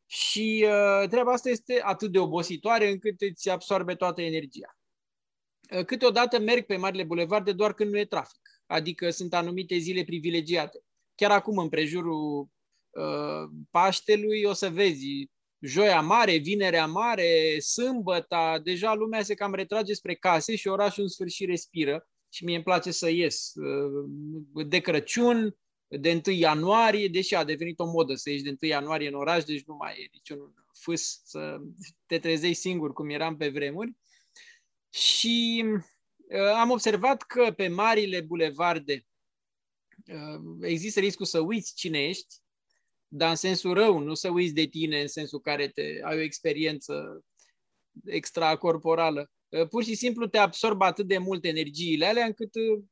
Speaker 3: Și uh, treaba asta este atât de obositoare încât îți absorbe toată energia. Uh, câteodată merg pe marile bulevarde doar când nu e trafic, adică sunt anumite zile privilegiate. Chiar acum, în prejurul Uh, Paștelui o să vezi joia mare, vinerea mare, sâmbăta, deja lumea se cam retrage spre case și orașul în sfârșit respiră și mie îmi place să ies. Uh, de Crăciun, de 1 ianuarie, deși a devenit o modă să ieși de 1 ianuarie în oraș, deci nu mai e niciun fâs să te trezești singur cum eram pe vremuri. Și uh, am observat că pe marile bulevarde există riscul să uiți cine ești, dar în sensul rău, nu să uiți de tine în sensul care te, ai o experiență extracorporală. Uh, pur și simplu te absorbă atât de mult energiile alea încât uh,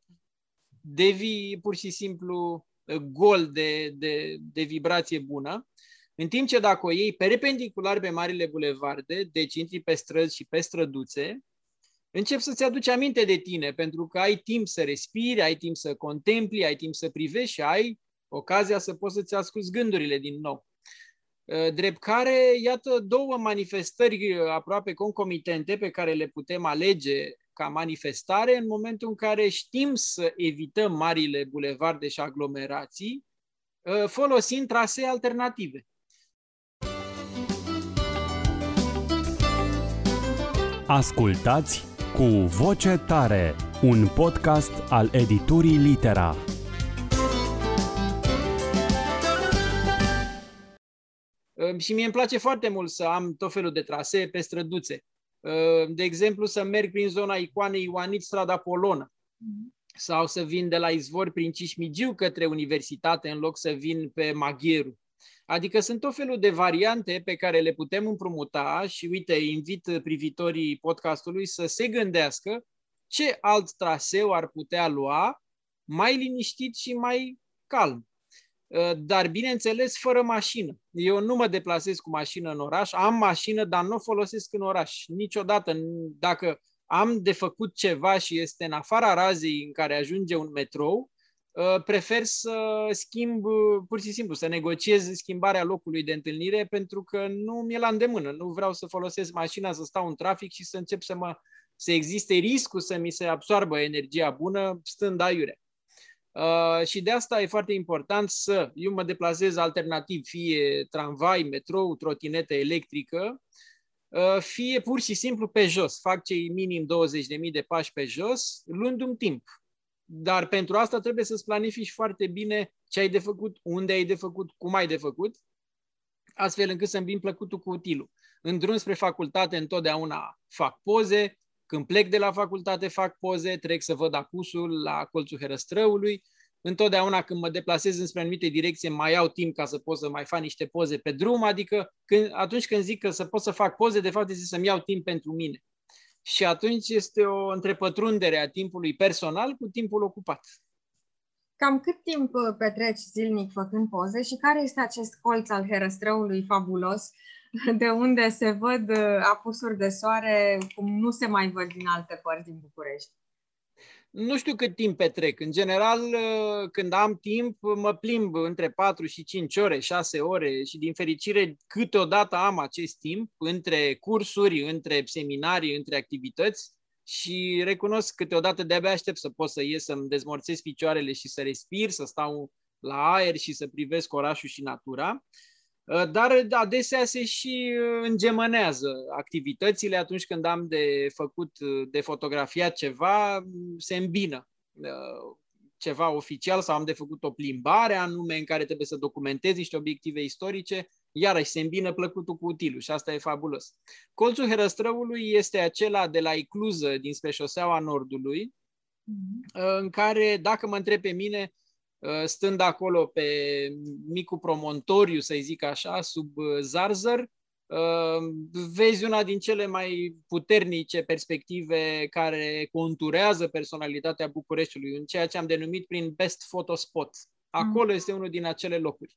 Speaker 3: devii pur și simplu uh, gol de, de, de vibrație bună. În timp ce dacă o iei perpendicular pe marile bulevarde, deci intri pe străzi și pe străduțe, încep să-ți aduci aminte de tine, pentru că ai timp să respiri, ai timp să contempli, ai timp să privești și ai ocazia să poți să-ți asculți gândurile din nou. Uh, drept care, iată, două manifestări aproape concomitente pe care le putem alege ca manifestare în momentul în care știm să evităm marile bulevarde și aglomerații, uh, folosind trasee alternative.
Speaker 4: Ascultați cu voce tare, un podcast al editurii Litera.
Speaker 3: Și mie îmi place foarte mult să am tot felul de trasee pe străduțe. De exemplu, să merg prin zona Icoanei Ioanit, strada Polonă. Mhm. sau să vin de la izvor prin Cismigiu către universitate în loc să vin pe Magheru. Adică sunt tot felul de variante pe care le putem împrumuta și uite, invit privitorii podcastului să se gândească ce alt traseu ar putea lua mai liniștit și mai calm. Uh, dar, bineînțeles, fără mașină. Eu nu mă deplasez cu mașină în oraș, am mașină, dar nu o folosesc în oraș. Niciodată, dacă am de făcut ceva și este în afara razei în care ajunge un metrou, uh, prefer să schimb, uh, pur și simplu, să negociez schimbarea locului de întâlnire pentru că nu mi-e la îndemână. Nu vreau să folosesc mașina, să stau în trafic și să încep să mă să existe riscul să mi se absoarbă energia bună stând aiure. Uh, și de asta e foarte important să eu mă deplasez alternativ, fie tramvai, metrou, trotinetă electrică, uh, fie pur și simplu pe jos. Fac cei minim 20.000 de pași pe jos, luând un timp. Dar pentru asta trebuie să-ți planifici foarte bine ce ai de făcut, unde ai de făcut, cum ai de făcut, astfel încât să îmbin plăcutul cu utilul. În drum spre facultate întotdeauna fac poze, când plec de la facultate, fac poze, trec să văd apusul la colțul Herăstrăului. Întotdeauna când mă deplasez înspre anumite direcție, mai au timp ca să pot să mai fac niște poze pe drum, adică când, atunci când zic că să pot să fac poze, de fapt este să-mi iau timp pentru mine. Și atunci este o întrepătrundere a timpului personal cu timpul ocupat.
Speaker 2: Cam cât timp uh, petreci zilnic făcând poze și care este acest colț al Herăstrăului fabulos *laughs* de unde se văd uh, apusuri de soare cum nu se mai văd din alte părți din București.
Speaker 3: Nu știu cât timp petrec. În general, uh, când am timp, mă plimb între 4 și 5 ore, 6 ore și din fericire câteodată am acest timp între cursuri, între seminarii, între activități și recunosc câteodată de-abia aștept să pot să ies să-mi dezmorțez picioarele și să respir, să stau la aer și să privesc orașul și natura. Uh, dar adesea se și uh, îngemănează activitățile atunci când am de făcut, uh, de fotografiat ceva, se îmbină ceva oficial sau am de făcut o plimbare anume în care trebuie să documentez niște obiective istorice, iarăși se îmbină plăcutul cu utilul și asta e fabulos. Colțul Herăstrăului este acela de la Icluză dinspre șoseaua Nordului, mm-hmm. în care, dacă mă întreb pe mine, Uh, stând acolo pe micul promontoriu, să zic așa, sub uh, Zarzăr, uh, vezi una din cele mai puternice perspective care conturează personalitatea Bucureștiului, în ceea ce am denumit prin best photo spot. Acolo mm. este unul din acele locuri.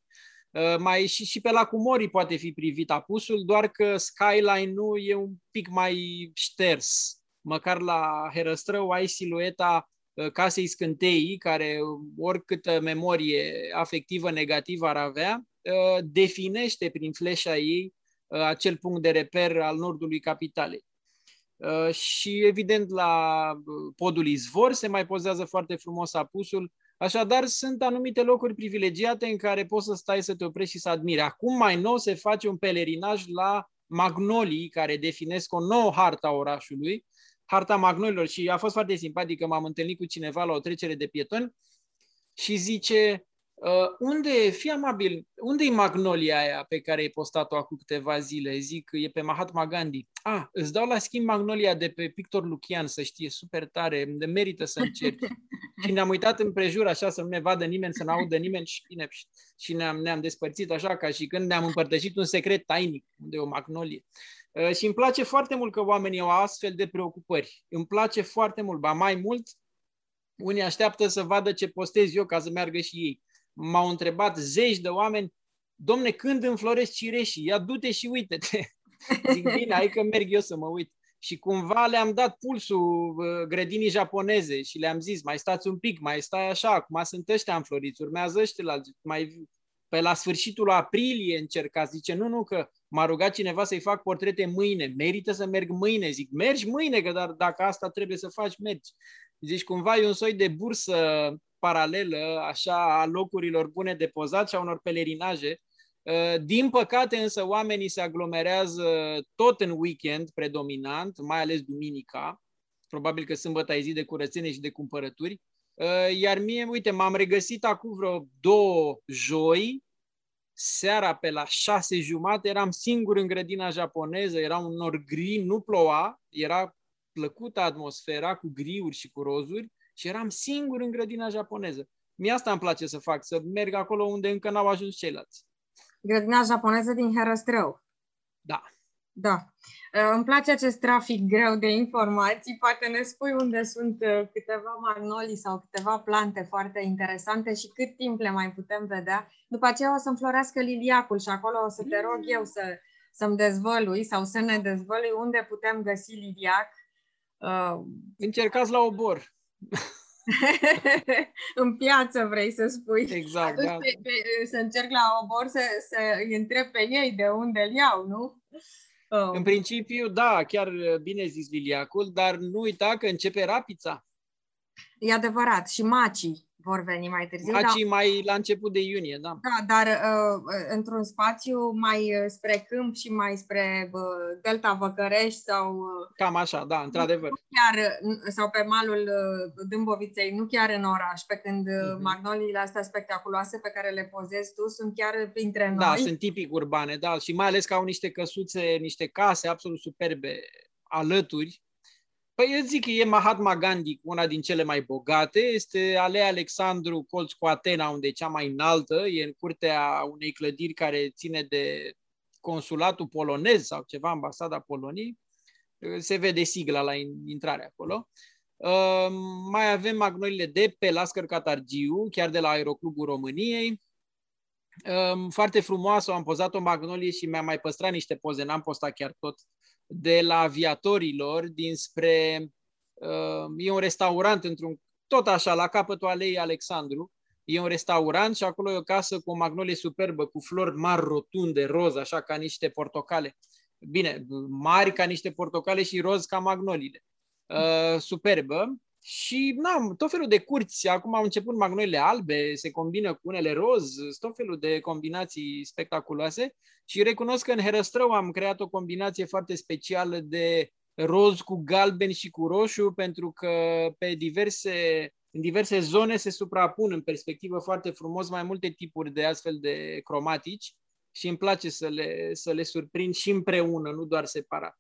Speaker 3: Mai și, și pe la Cumorii poate fi privit apusul, doar că skyline-ul e un pic mai șters. Măcar la Herăstrău ai silueta Uh, casei scânteii, care oricâtă memorie afectivă negativă ar avea, uh, definește prin fleșa ei uh, acel punct de reper al nordului capitalei. Și evident la podul izvor se mai pozează foarte frumos apusul, Așadar, sunt anumite locuri privilegiate în care poți să stai să te oprești și să admiri. Acum, mai nou, se face un pelerinaj la magnolii care definesc o nouă harta orașului, harta magnolilor și a fost foarte simpatic că m-am întâlnit cu cineva la o trecere de pietoni și zice, uh, unde, fii amabil, unde e magnolia aia pe care ai postat-o acum câteva zile? Zic, e pe Mahatma Gandhi. Ah, îți dau la schimb magnolia de pe Pictor Lucian, să știe, super tare, de merită să încerci. *laughs* și ne-am uitat împrejur așa să nu ne vadă nimeni, să nu audă nimeni și bine, și ne-am, ne-am despărțit așa ca și când ne-am împărtășit un secret tainic, unde e o magnolie. Uh, și îmi place foarte mult că oamenii au astfel de preocupări. Îmi place foarte mult, ba mai mult, unii așteaptă să vadă ce postez eu ca să meargă și ei. M-au întrebat zeci de oameni, domne, când înfloresc cireșii? Ia du-te și uite-te. *laughs* Zic, bine, hai că merg eu să mă uit. Și cumva le-am dat pulsul uh, grădinii japoneze și le-am zis, mai stați un pic, mai stai așa, acum sunt ăștia înfloriți, urmează ăștia, mai pe la sfârșitul aprilie încerca, zice, nu, nu, că m-a rugat cineva să-i fac portrete mâine, merită să merg mâine, zic, mergi mâine, că dar dacă asta trebuie să faci, mergi. Zici, cumva e un soi de bursă paralelă, așa, a locurilor bune de pozat și a unor pelerinaje. Uh, din păcate, însă, oamenii se aglomerează tot în weekend predominant, mai ales duminica, probabil că sâmbătă e zi de curățenie și de cumpărături, uh, iar mie, uite, m-am regăsit acum vreo două joi seara pe la șase jumate eram singur în grădina japoneză, era un nor gri, nu ploua, era plăcută atmosfera cu griuri și cu rozuri Și eram singur în grădina japoneză. Mie asta îmi place să fac, să merg acolo unde încă n-au ajuns ceilalți.
Speaker 2: Grădina japoneză din Herăstrău.
Speaker 3: Da.
Speaker 2: Da. Uh, îmi place acest trafic greu de informații. Poate ne spui unde sunt uh, câteva magnolii sau câteva plante foarte interesante și cât timp le mai putem vedea. După aceea o să înflorească liliacul și acolo o să te rog eu să, să-mi dezvălui sau să ne dezvălui unde putem găsi liliac.
Speaker 3: Uh, Încercați la obor. *laughs*
Speaker 2: în piață vrei să spui.
Speaker 3: Exact, da.
Speaker 2: Pe, pe, să încerc la obor să, să îi întreb pe ei de unde îl iau, nu?
Speaker 3: Oh. În principiu, da, chiar bine zis Liliacul, dar nu uita că începe rapița.
Speaker 2: E adevărat, și macii vor veni mai târziu.
Speaker 3: Macii dar... mai la început de iunie, da.
Speaker 2: Da, dar uh, într-un spațiu mai uh, spre câmp și mai spre uh, Delta Văcărești sau... Uh,
Speaker 3: Cam așa, da, într-adevăr. Nu
Speaker 2: chiar, sau pe malul uh, Dâmboviței, nu chiar în oraș, pe când uh-huh. magnoliile astea spectaculoase pe care le pozezi tu sunt chiar printre
Speaker 3: da,
Speaker 2: noi.
Speaker 3: Da, sunt tipic urbane, da, și mai ales că au niște căsuțe, niște case absolut superbe alături, Păi eu zic că e Mahatma Gandhi, una din cele mai bogate, este Alea Alexandru, colț cu Atena, unde e cea mai înaltă, e în curtea unei clădiri care ține de consulatul polonez sau ceva, ambasada Poloniei. Se vede sigla la intrare acolo. Uh, mai avem magnolile de pe Lascăr Catargiu, chiar de la Aeroclubul României. Uh, foarte frumoasă, am pozat o magnolie și mi-am mai păstrat niște poze, n-am postat chiar tot de la aviatorilor dinspre... Uh, e un restaurant într-un... Tot așa, la capătul aleii Alexandru. E un restaurant și acolo e o casă cu o magnolie superbă, cu flori mari, rotunde, roz, așa ca niște portocale. Bine, mari ca niște portocale și roz ca magnoliile. Uh, superbă. Și n-am tot felul de curți. Acum au început magnoliile albe, se combină cu unele roz, tot felul de combinații spectaculoase. Și recunosc că în Herăstrău am creat o combinație foarte specială de roz cu galben și cu roșu, pentru că pe diverse, în diverse zone se suprapun în perspectivă foarte frumos mai multe tipuri de astfel de cromatici și îmi place să le, să le surprind și împreună, nu doar separat.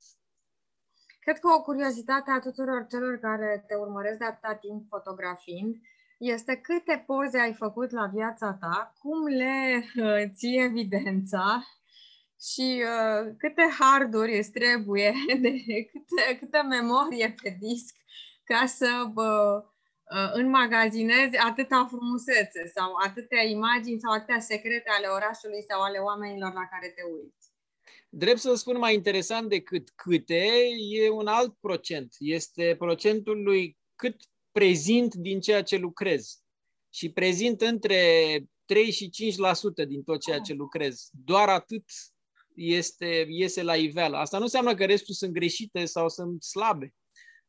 Speaker 2: Cred că o curiozitate a tuturor celor care te urmăresc de atâta timp fotografiind este câte poze ai făcut la viața ta, cum le uh, ții evidența și uh, câte harduri îți trebuie, *laughs* de, câte, câte memorie pe disc ca să uh, uh, înmagazinezi atâta frumusețe sau atâtea imagini sau atâtea secrete ale orașului sau ale oamenilor la care te uiți.
Speaker 3: Drept să spun mai interesant decât câte, e un alt procent. Este procentul lui cât prezint din ceea ce lucrez. Și prezint între 3 și 5% din tot ceea ce lucrez. Doar atât este, iese la iveală. Asta nu înseamnă că restul sunt greșite sau sunt slabe,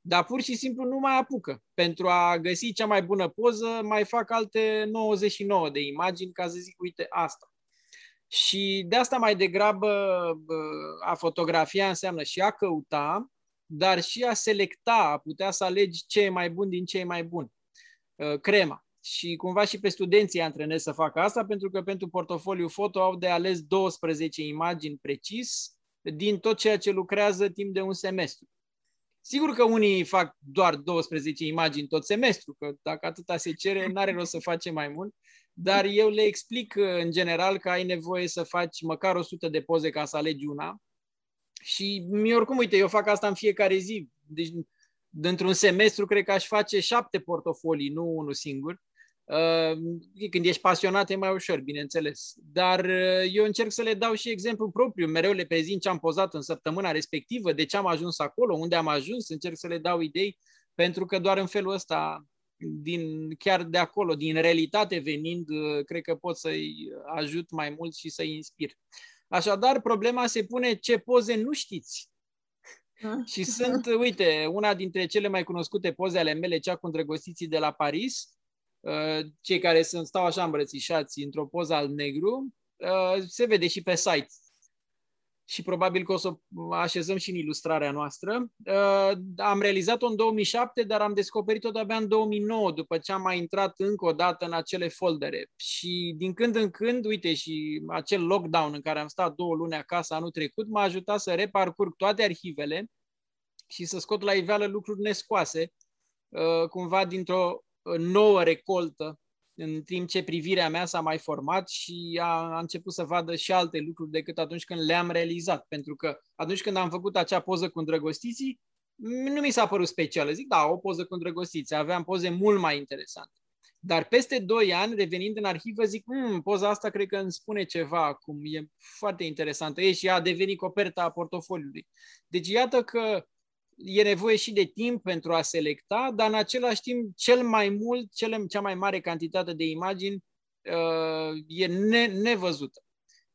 Speaker 3: dar pur și simplu nu mai apucă. Pentru a găsi cea mai bună poză, mai fac alte 99 de imagini ca să zic, uite, asta. Și de asta mai degrabă a fotografia înseamnă și a căuta, dar și a selecta, a putea să alegi ce e mai bun din ce e mai bun. Ă, crema. Și cumva și pe studenții antrenez să facă asta, pentru că pentru portofoliu foto au de ales 12 imagini precis din tot ceea ce lucrează timp de un semestru. Sigur că unii fac doar 12 imagini tot semestru, că dacă atâta se cere, n-are rost să facem mai mult, dar eu le explic în general că ai nevoie să faci măcar 100 de poze ca să alegi una. Și mi oricum, uite, eu fac asta în fiecare zi. Deci, dintr-un semestru, cred că aș face șapte portofolii, nu unul singur. Uh, când ești pasionat e mai ușor, bineînțeles. Dar uh, eu încerc să le dau și exemplu propriu. Mereu le prezint ce am pozat în săptămâna respectivă, de ce am ajuns acolo, unde am ajuns, încerc să le dau idei, pentru că doar în felul ăsta din, chiar de acolo, din realitate venind, uh, cred că pot să-i ajut mai mult și să-i inspir. Așadar, problema se pune ce poze nu știți. *laughs* și sunt, uite, una dintre cele mai cunoscute poze ale mele, cea cu îndrăgostiții de la Paris, uh, cei care sunt, stau așa îmbrățișați într-o poză al negru, uh, se vede și pe site și probabil că o să așezăm și în ilustrarea noastră. Uh, am realizat-o în 2007, dar am descoperit-o de-abia în 2009, după ce am mai intrat încă o dată în acele foldere. Și din când în când, uite, și acel lockdown în care am stat două luni acasă anul trecut, m-a ajutat să reparcurg toate arhivele și să scot la iveală lucruri nescoase, uh, cumva dintr-o uh, nouă recoltă, în timp ce privirea mea s-a mai format și a, a început să vadă și alte lucruri decât atunci când le-am realizat. Pentru că atunci când am făcut acea poză cu îndrăgostiții, nu mi s-a părut specială. Zic, da, o poză cu îndrăgostiții. Aveam poze mult mai interesante. Dar peste 2 ani, revenind în arhivă, zic, hmm, poza asta cred că îmi spune ceva acum, e foarte interesantă. E și a devenit coperta a portofoliului. Deci iată că e nevoie și de timp pentru a selecta, dar în același timp cel mai mult, cele, cea mai mare cantitate de imagini uh, e ne, nevăzută.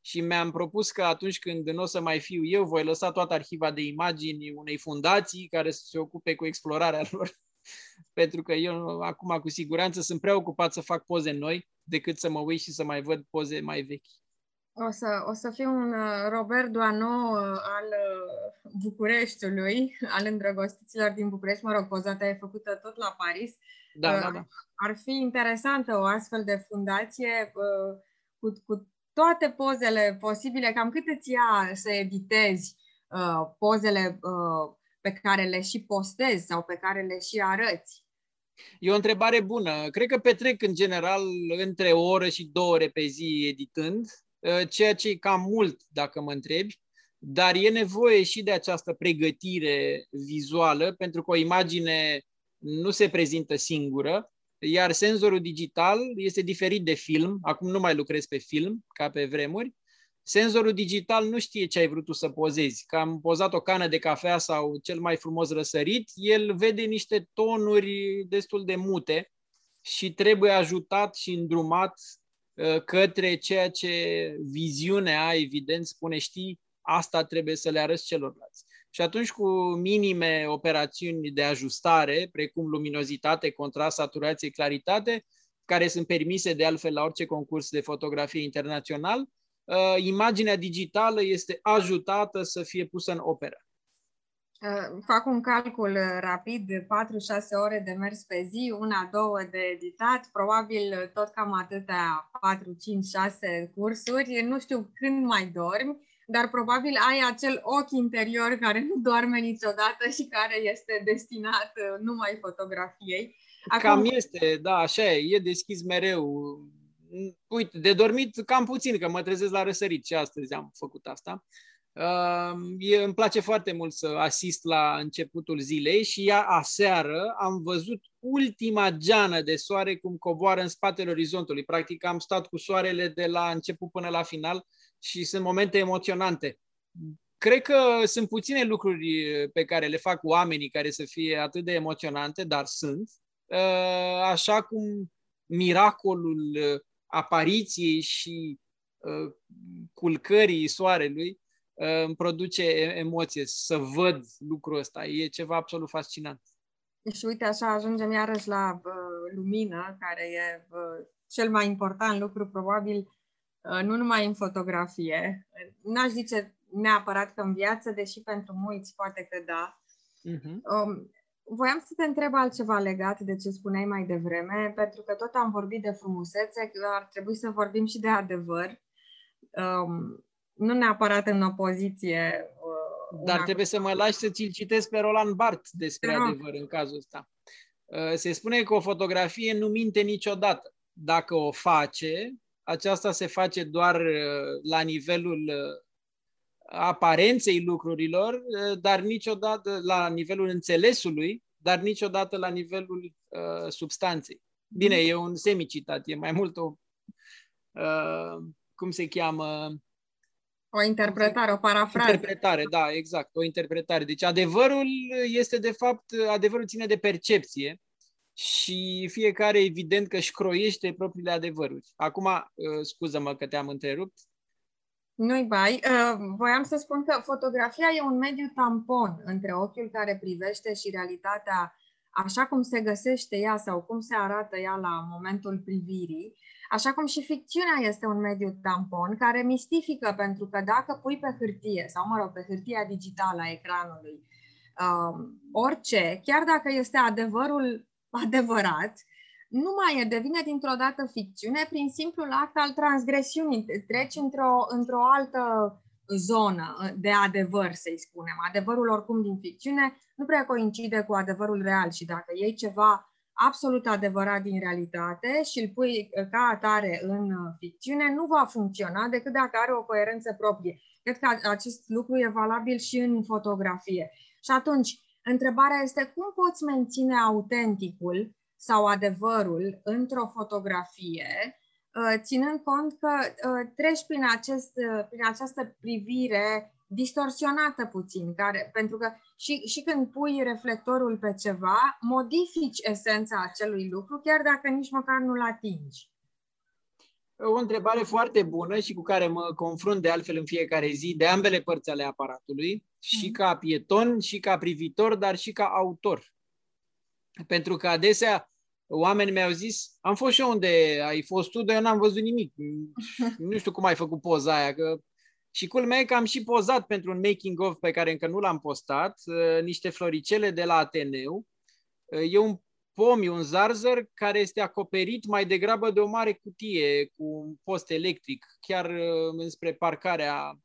Speaker 3: Și mi-am propus că atunci când nu o să mai fiu eu, voi lăsa toată arhiva de imagini unei fundații care să se ocupe cu explorarea *laughs* lor pentru că eu acum cu siguranță sunt prea ocupat să fac poze noi decât să mă uit și să mai văd poze mai vechi.
Speaker 2: O să, o să fiu un uh, Robert Doano uh, al uh, Bucureștiului, *laughs* al îndrăgostiților din București. Mă rog, poza ta e făcută tot la Paris.
Speaker 3: Da, da, da.
Speaker 2: Ar fi interesantă o astfel de fundație cu, cu toate pozele posibile. Cam cât îți ia să editezi pozele pe care le și postezi sau pe care le și arăți?
Speaker 3: E o întrebare bună. Cred că petrec în general între o oră și două ore pe zi editând, ă, ceea ce e cam mult dacă mă întrebi, dar e nevoie și de această pregătire vizuală, pentru că o imagine nu se prezintă singură, iar senzorul digital este diferit de film. Acum nu mai lucrez pe film, ca pe vremuri, Senzorul digital nu știe ce ai vrut tu să pozezi. Că am pozat o cană de cafea sau cel mai frumos răsărit, el vede niște tonuri destul de mute și trebuie ajutat și îndrumat uh, către ceea ce viziunea, evident, spune, știi, asta trebuie să le arăți celorlalți. Și atunci cu minime operațiuni de ajustare, precum luminozitate, contrast, saturație, claritate, care sunt permise de altfel la orice concurs de fotografie internațional, uh, imaginea digitală este ajutată să fie pusă în operă.
Speaker 2: Uh, fac un calcul rapid, 4-6 ore de mers pe zi, una, două de editat, probabil tot cam atâtea 4, 5, 6 cursuri. Nu știu când mai dormi, dar probabil ai acel ochi interior care nu doarme niciodată și care este destinat numai fotografiei.
Speaker 3: Acum... Cam este, da, așa e, e deschis mereu uite, de dormit cam puțin, că mă trezesc la răsărit și astăzi am făcut asta. Uh, e, îmi place foarte mult să asist la începutul zilei și ea aseară am văzut ultima geană de soare cum coboară în spatele orizontului. Practic am stat cu soarele de la început până la final și sunt momente emoționante. Cred că sunt puține lucruri pe care le fac oamenii care să fie atât de emoționante, dar sunt. Uh, așa cum miracolul apariției și uh, culcării soarelui uh, îmi produce emoție să văd lucrul ăsta. E ceva absolut fascinant.
Speaker 2: Și uite, așa ajungem iarăși la uh, lumină, care e uh, cel mai important lucru, probabil, uh, nu numai în fotografie. N-aș zice neapărat că în viață, deși pentru mulți poate că da. Uh-huh. Um, Voiam să te întreb altceva legat de ce spuneai mai devreme, pentru că tot am vorbit de frumusețe, ar trebui să vorbim și de adevăr. Um, nu neapărat în opoziție.
Speaker 3: Uh, Dar trebuie să mă lași să ți-l citesc pe Roland Barthes despre no. adevăr în cazul ăsta. Uh, se spune că o fotografie nu minte niciodată. Dacă o face, aceasta se face doar uh, la nivelul uh, aparenței lucrurilor, eh, dar niciodată la nivelul înțelesului, dar niciodată la nivelul uh, substanței. Bine, e un semicitat, e mai mult o, uh, cum se cheamă?
Speaker 2: O interpretare, o parafrază.
Speaker 3: Interpretare, da, exact, o interpretare. Deci adevărul este, de fapt, adevărul ține de percepție și fiecare, evident, că își croiește propriile adevăruri. Acum, uh, scuză-mă că te-am întrerupt,
Speaker 2: nu-i bai. Uh, voiam să spun că fotografia e un mediu tampon între ochiul care privește și realitatea așa cum se găsește ea sau cum se arată ea la momentul privirii, așa cum și ficțiunea este un mediu tampon care mistifică, pentru că dacă pui pe hârtie, sau mă rog, pe hârtia digitală a ecranului, uh, orice, chiar dacă este adevărul *laughs* adevărat, nu mai e, devine dintr-o dată ficțiune prin simplul act al transgresiunii. Treci într-o, într-o altă zonă de adevăr, să-i spunem. Adevărul oricum din ficțiune nu prea coincide cu adevărul real și dacă iei ceva absolut adevărat din realitate și îl pui ca atare în ficțiune, nu va funcționa decât dacă are o coerență proprie. Cred că acest lucru e valabil și în fotografie. Și atunci, întrebarea este cum poți menține autenticul sau adevărul într-o fotografie, uh, ținând cont că uh, treci prin, acest, uh, prin această privire distorsionată puțin, care, pentru că și, și când pui reflectorul pe ceva, modifici esența acelui lucru, chiar dacă nici măcar nu-l atingi.
Speaker 3: O întrebare foarte bună și cu care mă confrunt de altfel în fiecare zi de ambele părți ale aparatului, și mm. ca pieton, și ca privitor, dar și ca autor. Pentru că adesea oamenii mi-au zis, am fost și eu unde ai fost tu, dar eu n-am văzut nimic. *laughs* Nu știu cum ai făcut poza aia, că și culmea e că am și pozat pentru un making-of pe care încă nu l-am postat, uh, niște floricele de la Ateneu. Uh, e un pom, e un zarzăr care este acoperit mai degrabă de o mare cutie cu un post electric, chiar uh, înspre parcarea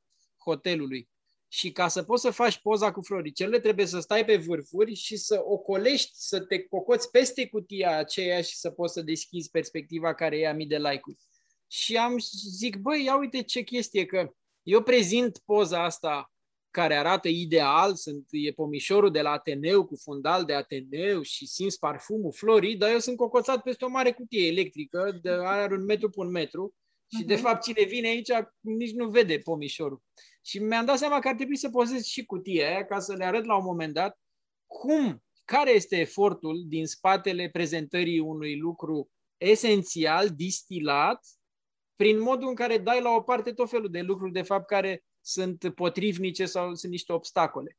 Speaker 3: hotelului. Și ca să poți să faci poza cu floricele, trebuie să stai pe vârfuri și să ocolești, să te cocoți peste cutia aceea și să poți să deschizi perspectiva care ia mii de like-uri. Și am zic, băi, ia uite ce chestie, că eu prezint poza asta care arată ideal, sunt, e pomișorul de la Ateneu cu fundal de Ateneu și simți parfumul florii, dar eu sunt cocoțat peste o mare cutie electrică, de are un metru pe un metru și uh-huh. de mhm. fapt cine vine aici nici nu vede pomișorul. Și mi-am dat seama că ar trebui să pozez și cutia aia ca să le arăt la un moment dat cum, care este efortul din spatele prezentării unui lucru esențial, distilat, prin modul în care dai la o parte tot felul de lucruri, de fapt, care sunt potrivnice sau sunt niște obstacole.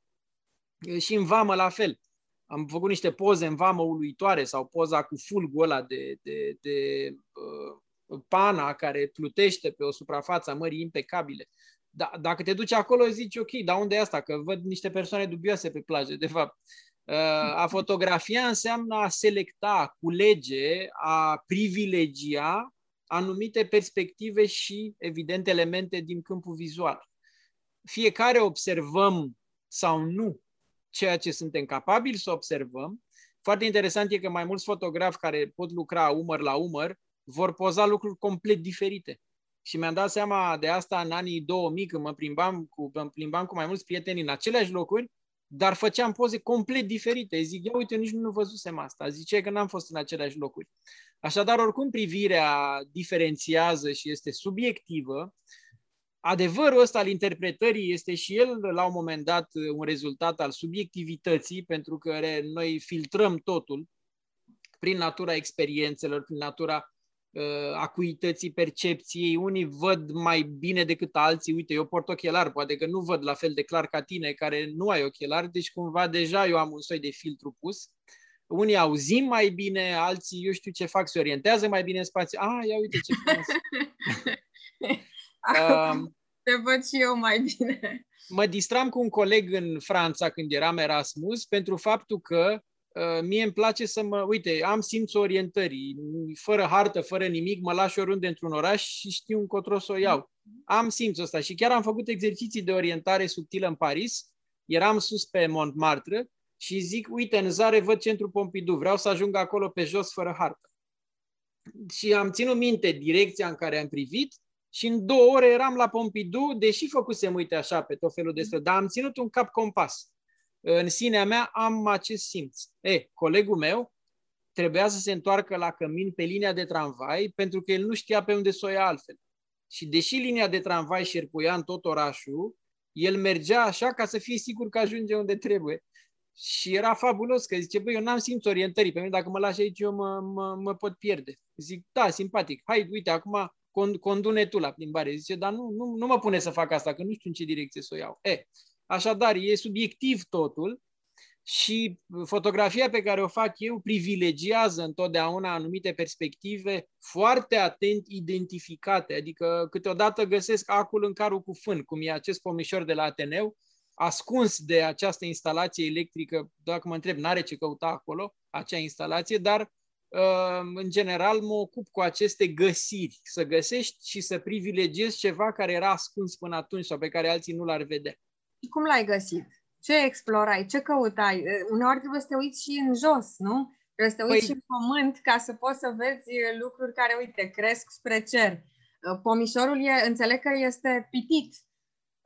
Speaker 3: Și în vamă la fel. Am făcut niște poze în vamă uluitoare sau poza cu fulgul ăla de, de, de uh, pana care plutește pe o suprafață a mării impecabile. Da, dacă te duci acolo, zici, ok, dar unde e asta? Că văd niște persoane dubioase pe plajă, de fapt. Uh, a fotografia înseamnă a selecta, a culege, a privilegia anumite perspective și, evident, elemente din câmpul vizual. Fiecare observăm sau nu ceea ce suntem capabili să observăm. Foarte interesant e că mai mulți fotografi care pot lucra umăr la umăr vor poza lucruri complet diferite. Și mi-am dat seama de asta în anii 2000, când mă plimbam cu, mă plimbam cu mai mulți prieteni în aceleași locuri, dar făceam poze complet diferite. Zic, ia uite, nici nu văzusem asta. Zice că n-am fost în aceleași locuri. Așadar, oricum privirea diferențiază și este subiectivă, adevărul ăsta al interpretării este și el, la un moment dat, un rezultat al subiectivității, pentru că noi filtrăm totul prin natura experiențelor, prin natura uh, acuității percepției. Unii văd mai bine decât alții. Uite, eu port ochelari, poate că nu văd la fel de clar ca tine, care nu ai ochelari, deci cumva deja eu am un soi de filtru pus. Unii auzim mai bine, alții, eu știu ce fac, se orientează mai bine în spațiu. Ah, ia uite ce frumos! *laughs*
Speaker 2: um, Te văd și eu mai bine.
Speaker 3: Mă distram cu un coleg în Franța când eram Erasmus pentru faptul că Uh, mie îmi place să mă, uite, am simțul orientării, fără hartă, fără nimic, mă lași oriunde într-un oraș și știu încotro să o iau. Am simțul ăsta și chiar am făcut exerciții de orientare subtilă în Paris, eram sus pe Montmartre și zic, uite, în zare văd centrul Pompidou, vreau să ajung acolo pe jos fără hartă. Și am ținut minte direcția în care am privit și în două ore eram la Pompidou, deși făcusem, uite așa, pe tot felul de străzi, dar am ținut un cap compas în sinea mea am acest simț. E, colegul meu trebuia să se întoarcă la cămin pe linia de tramvai pentru că el nu știa pe unde să o ia altfel. Și deși linia de tramvai șerpuia în tot orașul, el mergea așa ca să fie sigur că ajunge unde trebuie. Și era fabulos, că zice, băi, eu n-am simț orientării, pe mine dacă mă lași aici eu mă, mă, mă pot pierde. Zic, da, simpatic, hai, uite, acum condune tu la plimbare. Zice, dar nu, nu, nu mă pune să fac asta, că nu știu în ce direcție să o iau. E, Așadar, e subiectiv totul și fotografia pe care o fac eu privilegiază întotdeauna anumite perspective foarte atent identificate, adică câteodată găsesc acul în carul cu fân, cum e acest pomișor de la Ateneu, ascuns de această instalație electrică, dacă mă întreb, n-are ce căuta acolo, acea instalație, dar uh, în general mă ocup cu aceste găsiri, să găsești și să privilegiezi ceva care era ascuns până atunci sau pe care alții nu l-ar vedea.
Speaker 2: Și cum l-ai găsit? Ce explorai? Ce căutai? Uneori trebuie să te uiți și în jos, nu? Trebuie să te uiți păi... și în pământ ca să poți să vezi lucruri care, uite, cresc spre cer. Pomișorul, e, înțeleg că este pitit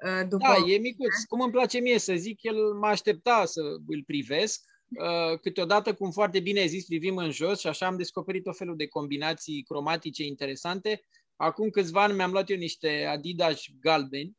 Speaker 2: Uh, după...
Speaker 3: Da, e micuț. Cum îmi place mie să zic, el mă aștepta să îl privesc. Uh, câteodată, cum foarte bine ai zis, privim în jos și așa am descoperit o felul de combinații cromatice interesante. Acum câțiva ani mi-am luat eu niște Adidas galbeni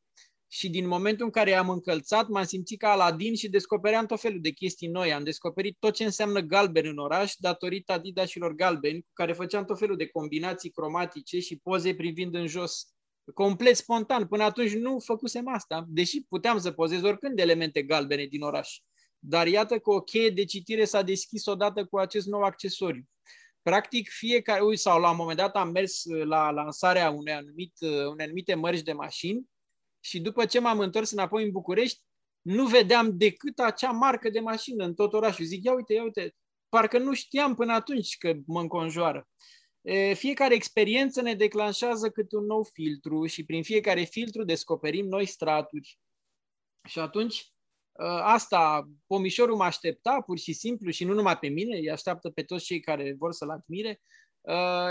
Speaker 3: și din momentul în care i-am încălțat, m-am simțit ca Aladin și descopeream tot felul de chestii noi. Am descoperit tot ce înseamnă galben în oraș datorită Adidasilor galbeni, cu care făceam tot felul de combinații cromatice și poze privind în jos complet spontan. Până atunci nu făcusem asta, deși puteam să pozez oricând elemente galbene din oraș. Dar iată că o cheie de citire s-a deschis odată cu acest nou accesoriu. Practic, fiecare, ui, sau la un moment dat am mers la lansarea unei, anumit, unei anumite mărci de mașini și după ce m-am întors înapoi în București, nu vedeam decât acea marcă de mașină în tot orașul. Zic, ia uite, ia uite, parcă nu știam până atunci că mă înconjoară fiecare experiență ne declanșează câte un nou filtru și prin fiecare filtru descoperim noi straturi. Și atunci asta, pomișorul mă aștepta pur și simplu și nu numai pe mine, îi așteaptă pe toți cei care vor să-l admire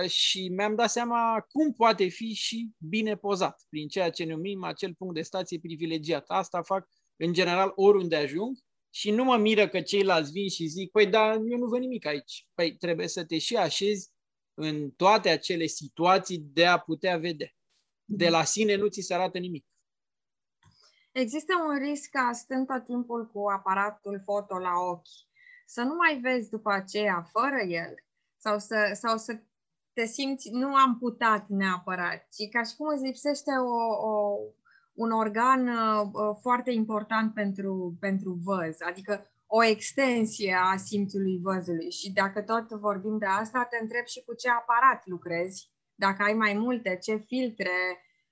Speaker 3: și mi-am dat seama cum poate fi și bine pozat prin ceea ce numim acel punct de stație privilegiat. Asta fac în general oriunde ajung și nu mă miră că ceilalți vin și zic, păi da, eu nu văd nimic aici. Păi trebuie să te și așezi în toate acele situații de a putea vedea. De la sine nu ți se arată nimic.
Speaker 2: Există un risc ca stând tot timpul cu aparatul foto la ochi, să nu mai vezi după aceea fără el sau să, sau să te simți nu am putat neapărat, ci ca și cum îți lipsește o, o, un organ uh, foarte important pentru, pentru văz. Adică o extensie a simțului văzului. Și dacă tot vorbim de asta, te întreb și cu ce aparat lucrezi, dacă ai mai multe, ce filtre,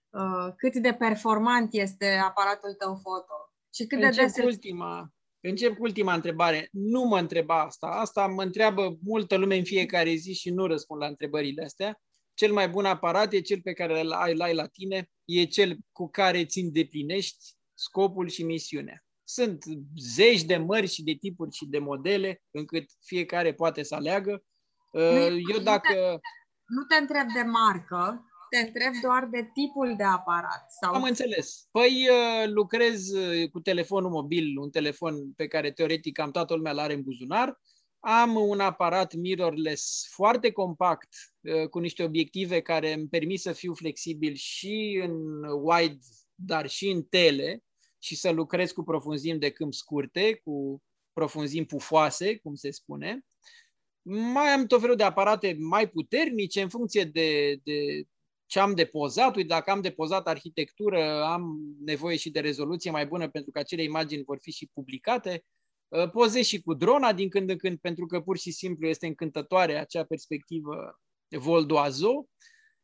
Speaker 2: uh, cât de performant este aparatul tău foto și cât
Speaker 3: încep
Speaker 2: de des...
Speaker 3: Cu ultima, încep cu ultima întrebare. Nu mă întreba asta. Asta mă întreabă multă lume în fiecare zi și nu răspund la întrebările astea. Cel mai bun aparat e cel pe care îl ai, îl ai la tine, e cel cu care ți îndeplinești scopul și misiunea. Sunt zeci de mări și de tipuri și de modele, încât fiecare poate să aleagă. Eu dacă...
Speaker 2: Nu te întreb de marcă, te întreb doar de tipul de aparat. Sau...
Speaker 3: Am înțeles. Păi lucrez cu telefonul mobil, un telefon pe care teoretic am toată lumea l-are în buzunar. Am un aparat mirrorless foarte compact, cu niște obiective care îmi permit să fiu flexibil și în wide, dar și în tele, și să lucrez cu profunzimi de câmp scurte, cu profunzimi pufoase, cum se spune. Mai am tot felul de aparate mai puternice în funcție de, de ce am depozat. Uite, dacă am depozat arhitectură, am nevoie și de rezoluție mai bună pentru că acele imagini vor fi și publicate. Pozez și cu drona din când în când pentru că pur și simplu este încântătoare acea perspectivă vol d'oiseau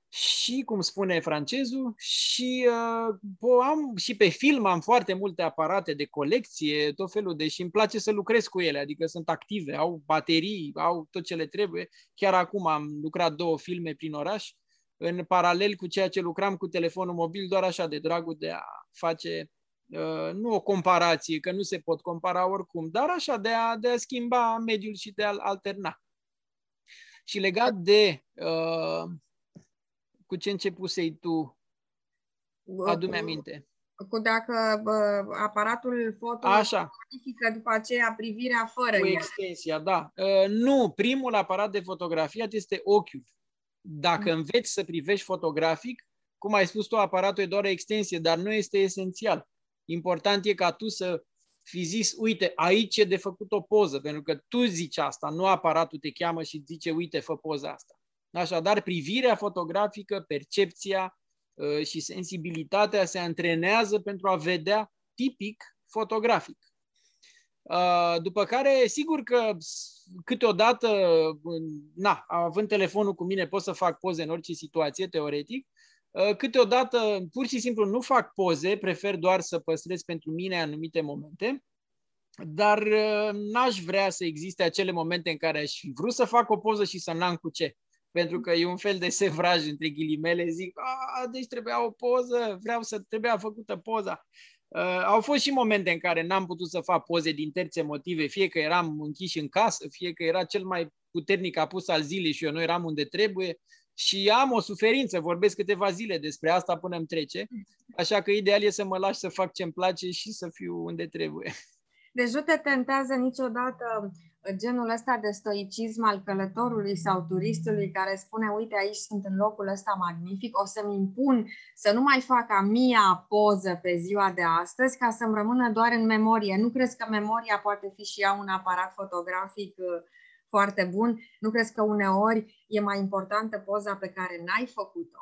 Speaker 3: și, cum spune francezul, și, uh, am, și pe film am foarte multe aparate de colecție, tot felul de și îmi place să lucrez cu ele, adică sunt active, au baterii, au tot ce le trebuie. Chiar acum am lucrat două filme prin oraș, în paralel cu ceea ce lucram cu telefonul mobil, doar așa de dragul de a face uh, nu o comparație, că nu se pot compara oricum, dar așa de a, de a schimba mediul și de a-l alterna. Și legat de uh, cu ce începusei tu? Adu-mi aminte.
Speaker 2: Cu dacă bă, aparatul foto Așa. modifică după aceea privirea fără
Speaker 3: Cu extensia, da. Uh, nu, primul aparat de fotografiat este ochiul. Dacă mm. înveți să privești fotografic, cum ai spus tu, aparatul e doar o extensie, dar nu este esențial. Important e ca tu să fi zis, uite, aici e de făcut o poză, pentru că tu zici asta, nu aparatul te cheamă și zice, uite, fă poza asta. Așadar, privirea fotografică, percepția uh, și sensibilitatea se antrenează pentru a vedea tipic fotografic. Uh, după care, sigur că câteodată, na, având telefonul cu mine, pot să fac poze în orice situație, teoretic, uh, câteodată pur și simplu nu fac poze, prefer doar să păstrez pentru mine anumite momente dar uh, n-aș vrea să existe acele momente în care aș fi vrut să fac o poză și să n-am cu ce. Pentru că e un fel de sevraj între ghilimele, zic, a, deci trebuia o poză, vreau să trebuia făcută poza. Uh, au fost și momente în care n-am putut să fac poze din terțe motive, fie că eram închiși în casă, fie că era cel mai puternic apus al zilei și eu nu eram unde trebuie și am o suferință, vorbesc câteva zile despre asta până îmi trece, așa că ideal e să mă lași să fac ce-mi place și să fiu unde trebuie.
Speaker 2: Deci nu te tentează niciodată genul ăsta de stoicism al călătorului sau turistului care spune, uite, aici sunt în locul ăsta magnific, o să-mi impun să nu mai fac a mia poză pe ziua de astăzi ca să-mi rămână doar în memorie. Nu crezi că memoria poate fi și ea un aparat fotografic uh, foarte bun? Nu crezi că uneori e mai importantă poza pe care n-ai făcut-o?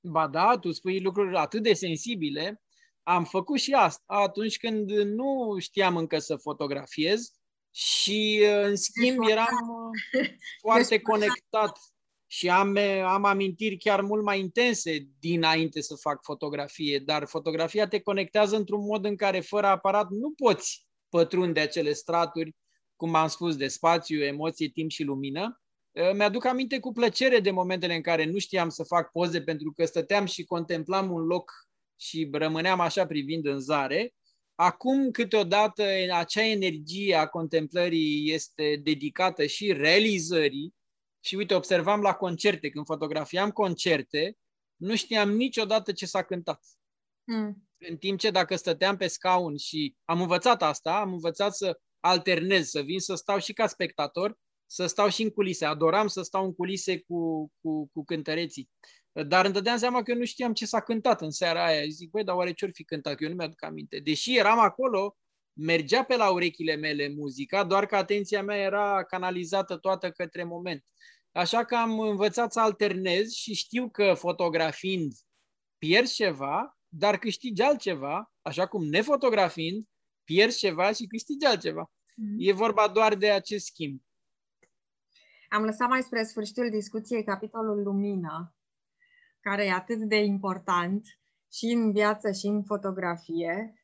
Speaker 3: Ba da, tu spui lucruri atât de sensibile. Am făcut și asta atunci când nu știam încă să fotografiez și, în schimb, eram uh, *laughs* foarte conectat și am, am amintiri chiar mult mai intense dinainte să fac fotografie, dar fotografia te conectează într-un mod în care fără aparat nu poți pătrunde acele straturi, cum am spus, de spațiu, emoție, timp și lumină. Uh, mi-aduc aminte cu plăcere de momentele în care nu știam să fac poze pentru că stăteam și contemplam un loc și rămâneam așa privind în zare Acum, câteodată, acea energie a contemplării este dedicată și realizării. Și uite, observam la concerte, când fotografiam concerte, nu știam niciodată ce s-a cântat. Mm. În timp ce dacă stăteam pe scaun și am învățat asta, am învățat să alternez, să vin să stau și ca spectator, să stau și în culise. Adoram să stau în culise cu, cu, cu cântăreții. Dar îmi dădeam seama că eu nu știam ce s-a cântat în seara aia. Zic, băi, dar oare ce-or fi cântat? Că eu nu mi-aduc aminte. Deși eram acolo, mergea pe la urechile mele muzica, doar că atenția mea era canalizată toată către moment. Așa că am învățat să alternez și știu că fotografiind pierzi ceva, dar câștigi altceva, așa cum nefotografiind pierzi ceva și câștigi altceva. Mm. E vorba doar de acest schimb.
Speaker 2: Am lăsat mai spre sfârșitul discuției capitolul lumină care e atât de important și în viață și în fotografie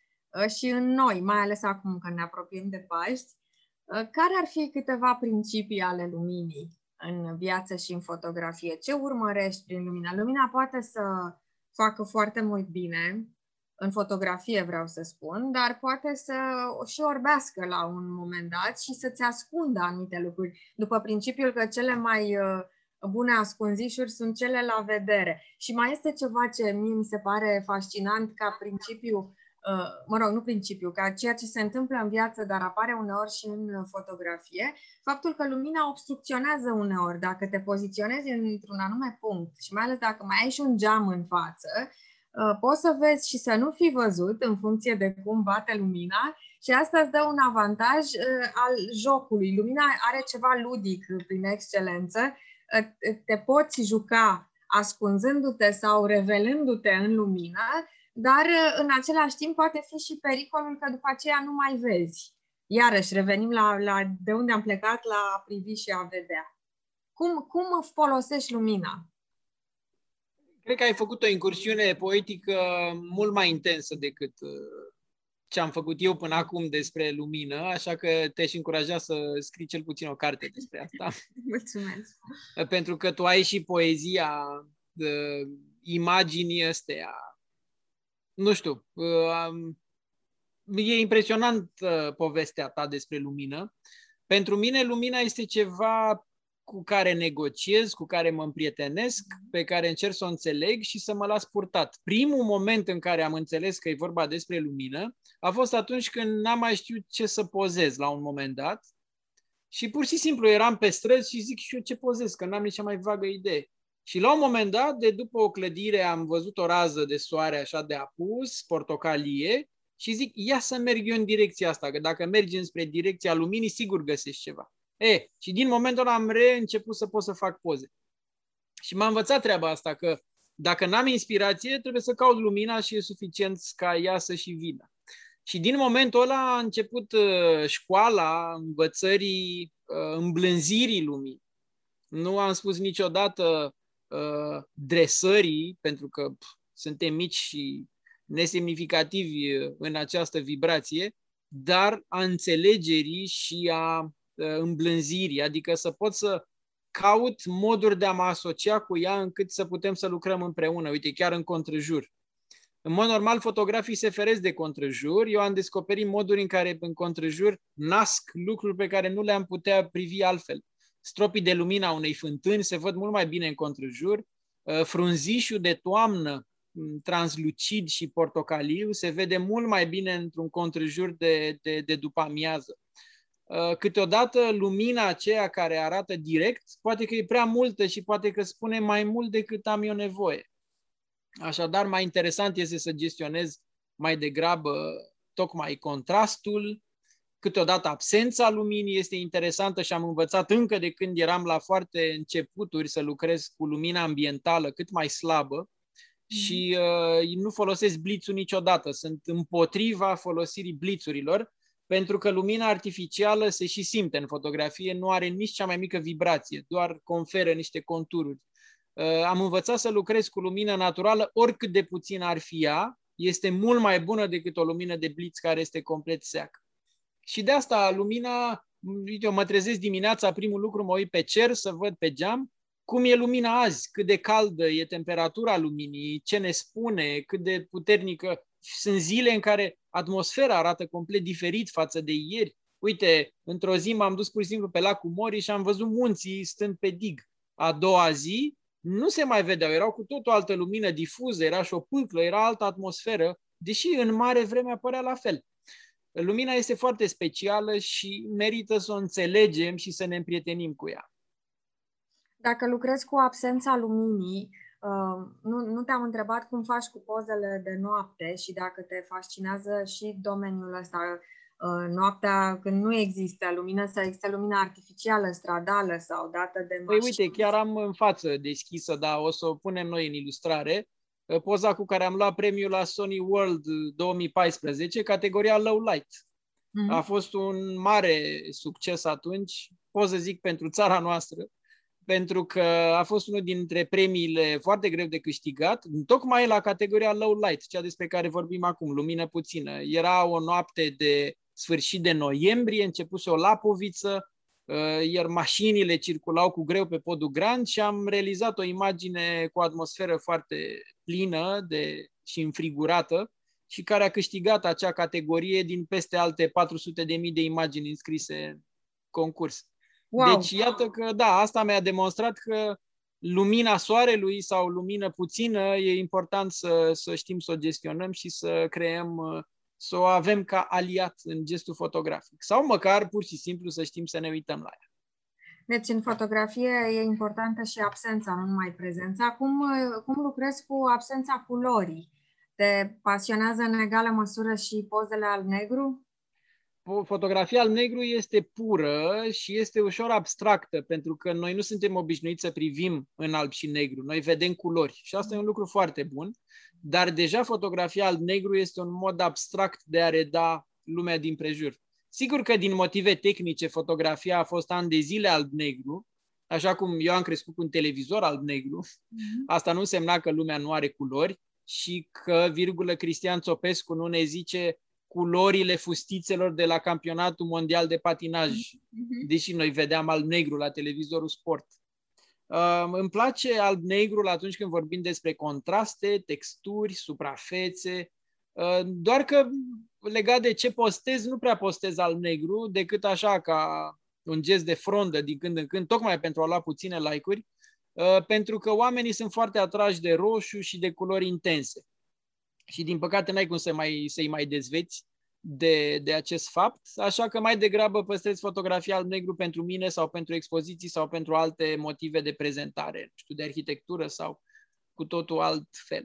Speaker 2: ă, și în noi, mai ales acum când ne apropiem de Paști, ă, care ar fi câteva principii ale luminii în viață și în fotografie? Ce urmărești prin lumina? Lumina poate să facă foarte mult bine, în fotografie vreau să spun, dar poate să o și orbească la un moment dat și să-ți ascundă anumite lucruri, după principiul că cele mai uh, bune ascunzișuri sunt cele la vedere. Și mai este ceva ce mie mi se pare fascinant ca principiu, uh, mă rog, nu principiu, ca ceea ce se întâmplă în viață, dar apare uneori și în fotografie, faptul că lumina obstrucționează uneori. Dacă te poziționezi într-un anume punct și mai ales dacă mai ai și un geam în față, uh, poți să vezi și să nu fi văzut în funcție de cum bate lumina și asta îți dă un avantaj uh, al jocului. Lumina are ceva ludic prin excelență te poți juca ascunzându-te sau revelându-te în lumină, dar în același timp poate fi și pericolul că după aceea nu mai vezi. Iarăși revenim la, la de unde am plecat la a privi și a vedea. Cum, cum folosești lumina?
Speaker 3: Cred că ai făcut o incursiune poetică mult mai intensă decât ce am făcut eu până acum despre lumină, așa că te-aș încuraja să scrii cel puțin o carte despre asta. *laughs*
Speaker 2: Mulțumesc!
Speaker 3: Pentru că tu ai și poezia de imaginii astea. Nu știu, e impresionant uh, povestea ta despre lumină. Pentru mine lumina este ceva cu care negociez, cu care mă împrietenesc, pe care încerc să o înțeleg și să mă las purtat. Primul moment în care am înțeles că e vorba despre lumină a fost atunci când n-am mai știut ce să pozez la un moment dat și pur și simplu eram pe străzi și zic și eu ce pozez, că n-am nici mai vagă idee. Și la un moment dat, de după o clădire, am văzut o rază de soare așa de apus, portocalie, și zic, ia să merg eu în direcția asta, că dacă mergi înspre direcția luminii, sigur găsești ceva. E, și din momentul ăla am reînceput să pot să fac poze. Și m-a învățat treaba asta, că dacă n-am inspirație, trebuie să caut lumina și e suficient ca ea să și vină. Și din momentul ăla a început uh, școala învățării, uh, îmblânzirii lumii. Nu am spus niciodată uh, dresării, pentru că pf, suntem mici și nesemnificativi în această vibrație, dar a înțelegerii și a uh, îmblânzirii, adică să pot să caut moduri de a mă asocia cu ea încât să putem să lucrăm împreună, uite, chiar în contrejur. În mod normal, fotografii se feresc de contrejur. Eu am descoperit moduri în care în contrejur nasc lucruri pe care nu le-am putea privi altfel. Stropii de lumina unei fântâni se văd mult mai bine în contrejur. Uh, frunzișul de toamnă translucid și portocaliu se vede mult mai bine într-un contrejur de, de, de după amiază. Uh, câteodată lumina aceea care arată direct, poate că e prea multă și poate că spune mai mult decât am eu nevoie. Așadar, mai interesant este să gestionez mai degrabă tocmai contrastul, câteodată absența luminii este interesantă și am învățat încă de când eram la foarte începuturi să lucrez cu lumina ambientală cât mai slabă mm. și uh, nu folosesc blițul niciodată. Sunt împotriva folosirii blițurilor pentru că lumina artificială se și simte în fotografie, nu are nici cea mai mică vibrație, doar conferă niște contururi. Uh, am învățat să lucrez cu lumină naturală, oricât de puțin ar fi ea, este mult mai bună decât o lumină de blitz care este complet seacă. Și de asta lumina, eu mă trezesc dimineața, primul lucru mă uit pe cer să văd pe geam cum e lumina azi, cât de caldă e temperatura luminii, ce ne spune, cât de puternică. Sunt zile în care atmosfera arată complet diferit față de ieri. Uite, într-o zi m-am dus pur și simplu pe lacul Mori și am văzut munții stând pe dig. A doua zi nu se mai vedeau, erau cu tot o altă lumină difuză, era și o pâclă, era altă atmosferă, deși în mare vreme apărea la fel. Lumina este foarte specială și merită să o înțelegem și să ne împrietenim cu ea.
Speaker 2: Dacă lucrezi cu absența luminii, uh, nu, nu te-am întrebat cum faci cu pozele de noapte și dacă te fascinează și domeniul ăsta, uh, noaptea când nu există lumină sau există lumină artificială, stradală sau dată de
Speaker 3: mașini. Păi uite, chiar am în față deschisă, dar o să o punem noi în ilustrare. Uh, poza cu care am luat premiul la Sony World 2014, categoria Low Light. Mm-hmm. A fost un mare succes atunci, pot să zic pentru țara noastră, pentru că a fost unul dintre premiile foarte greu de câștigat, tocmai la categoria Low Light, cea despre care vorbim acum, lumină puțină. Era o noapte de sfârșit de noiembrie, începuse o lapoviță, Uh, iar mașinile circulau cu greu pe podul Grand și am realizat o imagine cu o atmosferă foarte plină de, și înfrigurată și care a câștigat acea categorie din peste alte 400.000 de, de imagini înscrise în concurs. Wow. Deci iată că, da, asta mi-a demonstrat că lumina soarelui sau lumină puțină e important să, să știm să o gestionăm și să creăm uh, să o avem ca aliat în gestul fotografic. Sau măcar pur și simplu să știm să ne uităm la ea.
Speaker 2: Deci în fotografie e importantă și absența, nu numai prezența. Cum, cum lucrezi cu absența culorii? Te pasionează în egală măsură și pozele al negru?
Speaker 3: Fotografia al negru este pură și este ușor abstractă, pentru că noi nu suntem obișnuiți să privim în alb și negru. Noi vedem culori și asta e un lucru foarte bun dar deja fotografia alb-negru este un mod abstract de a reda lumea din prejur. Sigur că din motive tehnice fotografia a fost ani de zile alb-negru, așa cum eu am crescut cu un televizor alb-negru, mm-hmm. asta nu însemna că lumea nu are culori și că, virgulă, Cristian Țopescu nu ne zice culorile fustițelor de la campionatul mondial de patinaj, mm-hmm. deși noi vedeam alb-negru la televizorul sport. Uh, îmi place alb-negrul atunci când vorbim despre contraste, texturi, suprafețe, uh, doar că legat de ce postez, nu prea postez alb-negru, decât așa ca un gest de frondă din când în când, tocmai pentru a lua puține like-uri, uh, pentru că oamenii sunt foarte atrași de roșu și de culori intense. Și din păcate n-ai cum să mai, să-i mai dezveți de, de acest fapt, așa că mai degrabă păstrez fotografia alb-negru pentru mine sau pentru expoziții sau pentru alte motive de prezentare, nu știu, de arhitectură sau cu totul alt fel.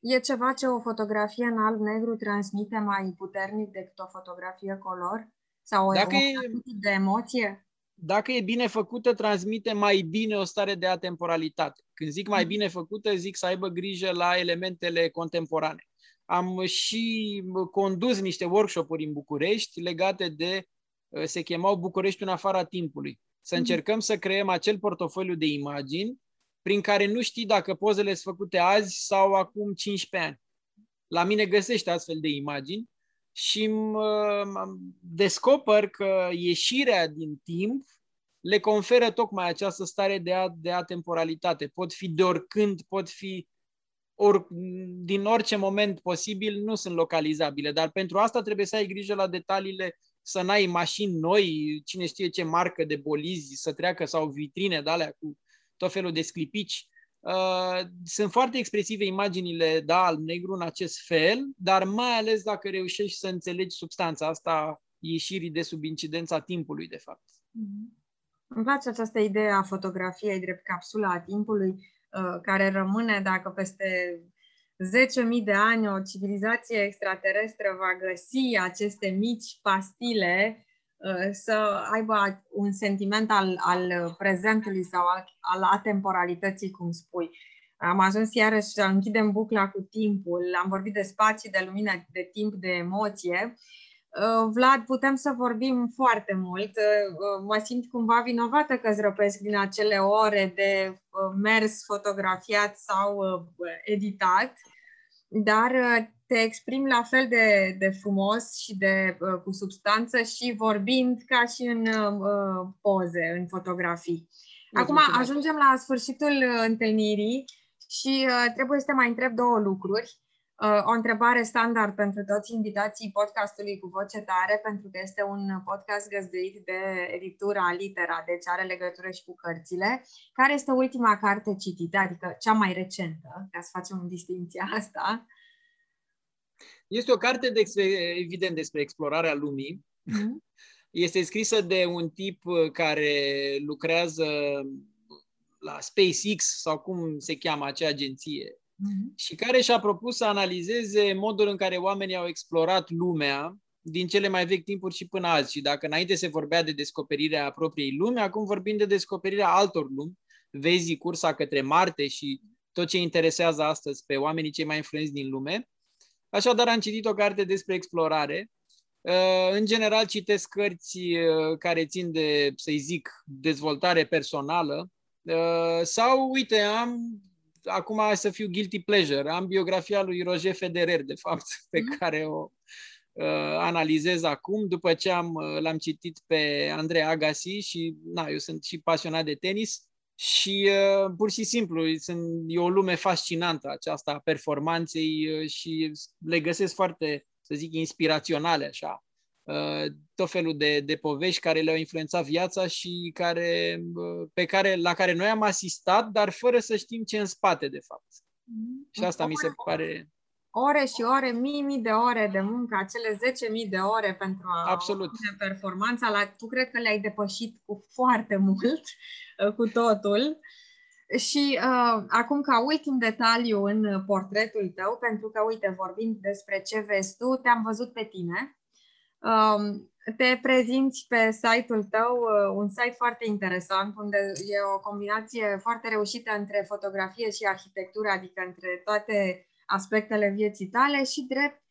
Speaker 2: E ceva ce o fotografie în alb-negru transmite mai puternic decât o fotografie color? Sau o Dacă e, de emoție?
Speaker 3: Dacă e bine făcută, transmite mai bine o stare de atemporalitate. Când zic mai mm. bine făcută, zic să aibă grijă la elementele contemporane am și condus niște workshop-uri în București legate de, uh, se chemau București în afara timpului. Să mhm. încercăm să creăm acel portofoliu de imagini prin care nu știi dacă pozele sunt făcute azi sau acum 15 ani. La mine găsești astfel de imagini și mă, descoper că ieșirea din timp le conferă tocmai această stare de, a, de atemporalitate. Pot fi de oricând, pot fi or, din orice moment posibil, nu sunt localizabile, dar pentru asta trebuie să ai grijă la detaliile, să n-ai mașini noi, cine știe ce marcă de bolizi să treacă sau vitrine de alea cu tot felul de sclipici. Uh, sunt foarte expresive imaginile, da, alb-negru în acest fel, dar mai ales dacă reușești să înțelegi substanța asta ieșirii de sub incidența timpului, de fapt. Mm-hmm.
Speaker 2: Îmi place această idee a fotografiei drept capsula a timpului, uh, care rămâne dacă peste 10.000 de ani o civilizație extraterestră va găsi aceste mici pastile uh, să aibă un sentiment al, al prezentului sau al, al atemporalității, cum spui. Am ajuns iarăși să închidem bucla cu timpul, am vorbit de spații, de lumină, de timp, de emoție Uh, Vlad, putem să vorbim foarte mult. Uh, uh, mă simt cumva vinovată că îți răpesc din acele ore de mers, fotografiat sau editat, dar te exprim la fel de, de frumos și de cu substanță și vorbind ca și în poze, în fotografii. Acum ajungem la sfârșitul întâlnirii și trebuie să te mai întreb două lucruri. Uh, o întrebare standard pentru toți invitații podcastului cu voce tare, pentru că este un podcast găzduit de editura Litera, deci are legătură și cu cărțile. Care este ultima carte citită, adică cea mai recentă, ca să facem distinția asta?
Speaker 3: Este o carte, de, evident, despre explorarea lumii. Mm-hmm. *laughs* Este scrisă de un tip care lucrează la SpaceX sau cum se cheamă acea agenție uh-huh. și care și-a propus să analizeze modul în care oamenii au explorat lumea din cele mai vechi timpuri și până azi. Și dacă înainte se vorbea de descoperirea propriei lume, acum vorbim de descoperirea altor lumi. Vezi cursa către Marte și tot ce interesează astăzi pe oamenii cei mai influenți din lume. Așadar, am citit o carte despre explorare. Uh, în general, citesc cărți uh, care țin de, să-i zic, dezvoltare personală. Uh, sau, uite, am acum să fiu guilty pleasure. Am biografia lui Roger Federer, de fapt, *laughs* pe mm. care o uh, analizez acum, după ce am, uh, l-am citit pe Andrei Agassi și, na, eu sunt și pasionat de tenis și uh, pur și simplu sunt, e o lume fascinantă aceasta a performanței uh, și le găsesc foarte, să zic, inspiraționale, așa. Uh, tot felul de, de povești care le-au influențat viața și care, uh, pe care, la care noi am asistat, dar fără să știm ce în spate, de fapt. Mm-hmm. Și asta mi se pare...
Speaker 2: Ore și ore, mii, mii de ore de muncă, acele 10.000 de ore pentru a
Speaker 3: Absolut.
Speaker 2: performanța, la, tu cred că le-ai depășit cu foarte mult, uh, *laughs* cu totul. Și uh, acum, ca ultim detaliu în portretul tău, pentru că, uite, vorbind despre ce vezi tu, te-am văzut pe tine Um, te prezinți pe site-ul tău, uh, un site foarte interesant, unde e o combinație foarte reușită între fotografie și arhitectură, adică între toate aspectele vieții tale și drept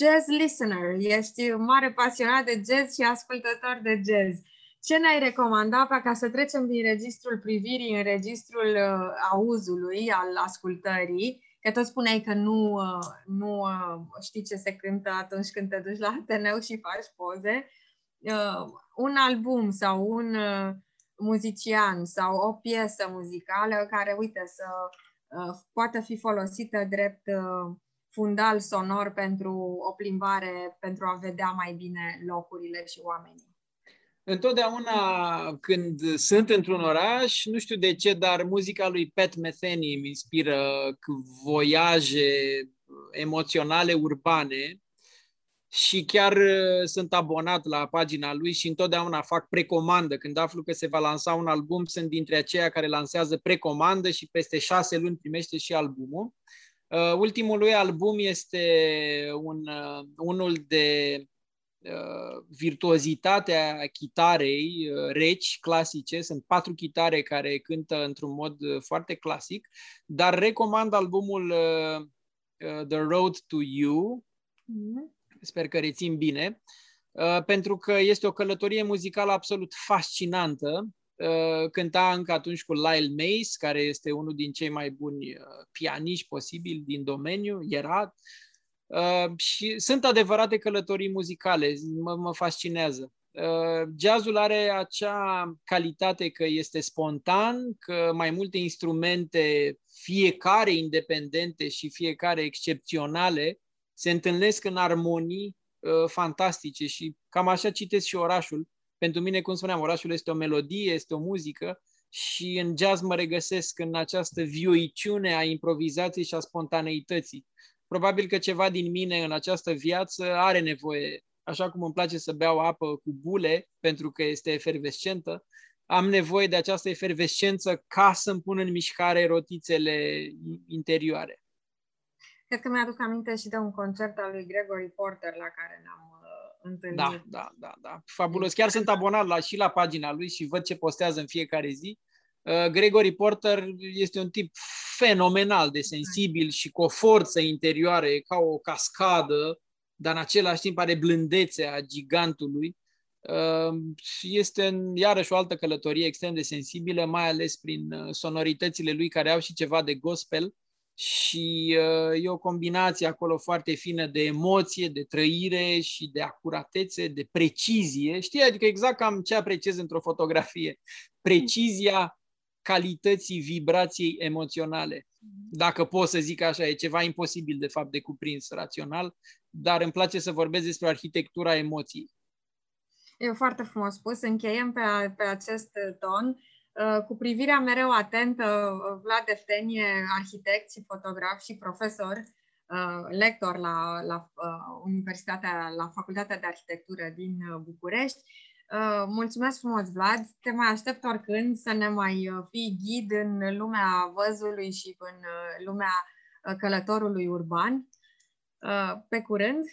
Speaker 2: jazz listener. Ești mare pasionat de jazz și ascultător de jazz. Ce ne-ai recomanda pe ca să trecem din registrul privirii în registrul uh, auzului, al ascultării, Că tot spuneai că nu, uh, nu uh, știi ce se cântă atunci când te duci la Ateneu și faci poze. Uh, un album sau un muzician sau o piesă muzicală care, uite, să poată fi folosită drept fundal sonor pentru o plimbare, pentru a vedea mai bine locurile și oamenii.
Speaker 3: Întotdeauna când sunt într-un oraș, nu știu de ce, dar muzica lui Pat Metheny îmi inspiră voiaje emoționale urbane și chiar uh, sunt abonat la pagina lui și întotdeauna fac precomandă. Când aflu că se va lansa un album, sunt dintre aceia care lansează precomandă și peste șase luni primește și albumul. Uh, ultimul lui album este un, uh, unul de Uh, virtuozitatea chitarei uh, reci, clasice. Sunt patru chitare care cântă într-un mod uh, foarte clasic, dar recomand albumul The Road to You. Mm-hmm. Sper că rețin bine. Pentru că este o călătorie muzicală absolut fascinantă. Cânta încă atunci cu Lyle Mace, care este unul din cei mai buni pianiști posibili din domeniu, era Uh, și sunt adevărate călătorii muzicale, mă, mă fascinează. Uh, jazzul are acea calitate că este spontan, că mai multe instrumente, fiecare independente și fiecare excepționale, se întâlnesc în armonii uh, fantastice și cam așa citesc și orașul. Pentru mine, cum spuneam, orașul este o melodie, este o muzică și în jazz mă regăsesc în această vioiciune a improvizației și a spontaneității. Probabil că ceva din mine în această viață are nevoie, așa cum îmi place să beau apă cu bule, pentru că este efervescentă, am nevoie de această efervescență ca să-mi pun în mișcare rotițele interioare.
Speaker 2: Cred că mi-aduc aminte și de un concert al lui Gregory Porter la care ne-am uh, întâlnit.
Speaker 3: Da, da, da, da. Fabulos. Chiar sunt abonat la, și la pagina lui și văd ce postează în fiecare zi. Uh, Gregory Porter este un tip fenomenal de sensibil și cu o forță interioară, e ca o cascadă, dar în același timp are blândețea gigantului. Uh, este iarăși o altă călătorie extrem de sensibilă, mai ales prin uh, sonoritățile lui care au și ceva de gospel și uh, e o combinație acolo foarte fină de emoție, de trăire și de acuratețe, de precizie. Știi, adică exact cam ce apreciez într-o fotografie. Precizia calității vibrației emoționale. Dacă pot să zic așa, e ceva imposibil de fapt de cuprins rațional, dar îmi place să vorbesc despre arhitectura emoției.
Speaker 2: E foarte frumos spus. Încheiem pe, pe acest ton Uh, cu privirea mereu atentă, uh, Vlad Eftenie, arhitect și fotograf și profesor, uh, lector la, la Universitatea, la Facultatea de Arhitectură din București. Mulțumesc frumos, Vlad! Te mai aștept oricând să ne mai fii ghid în lumea văzului și în lumea călătorului urban. Pe curând!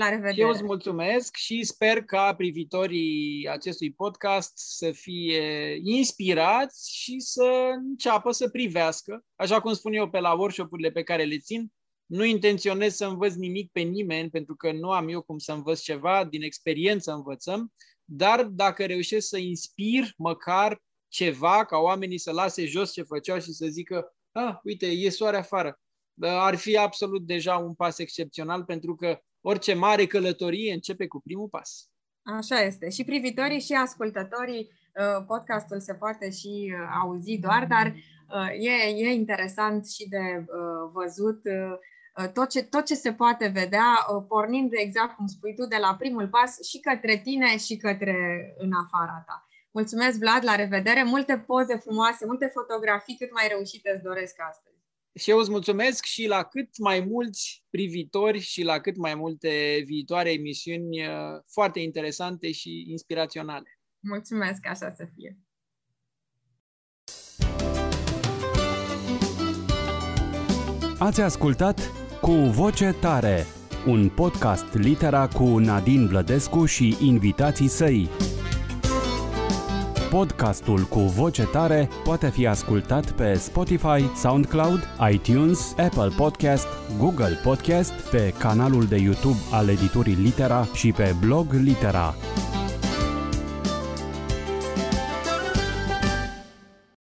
Speaker 2: La revedere!
Speaker 3: Eu îți mulțumesc și sper ca privitorii acestui podcast să fie inspirați și să înceapă să privească, așa cum spun eu pe la workshop-urile pe care le țin, nu intenționez să învăț nimic pe nimeni, pentru că nu am eu cum să învăț ceva, din experiență învățăm, dar dacă reușesc să inspir măcar ceva, ca oamenii să lase jos ce făceau și să zică, ah, uite, e soare afară, ar fi absolut deja un pas excepțional, pentru că orice mare călătorie începe cu primul pas.
Speaker 2: Așa este. Și privitorii și ascultătorii, uh, podcastul se poate și uh, auzi doar, dar uh, e, e interesant și de văzut tot ce, tot ce se poate vedea, pornind exact cum spui tu, de la primul pas și către tine și către în afara ta. Mulțumesc, Vlad, la revedere! Multe poze frumoase, multe fotografii cât mai reușite îți doresc astăzi.
Speaker 3: Și eu îți mulțumesc și la cât mai mulți privitori și la cât mai multe viitoare emisiuni uh, foarte interesante și inspiraționale.
Speaker 2: Mulțumesc, așa să fie.
Speaker 4: Ați ascultat Cu Voce Tare, un podcast litera cu Nadine Blădescu și invitații săi. Podcastul cu voce tare poate fi ascultat pe Spotify, SoundCloud, iTunes, Apple Podcast, Google Podcast, pe canalul de YouTube al editurii Litera și pe blog Litera.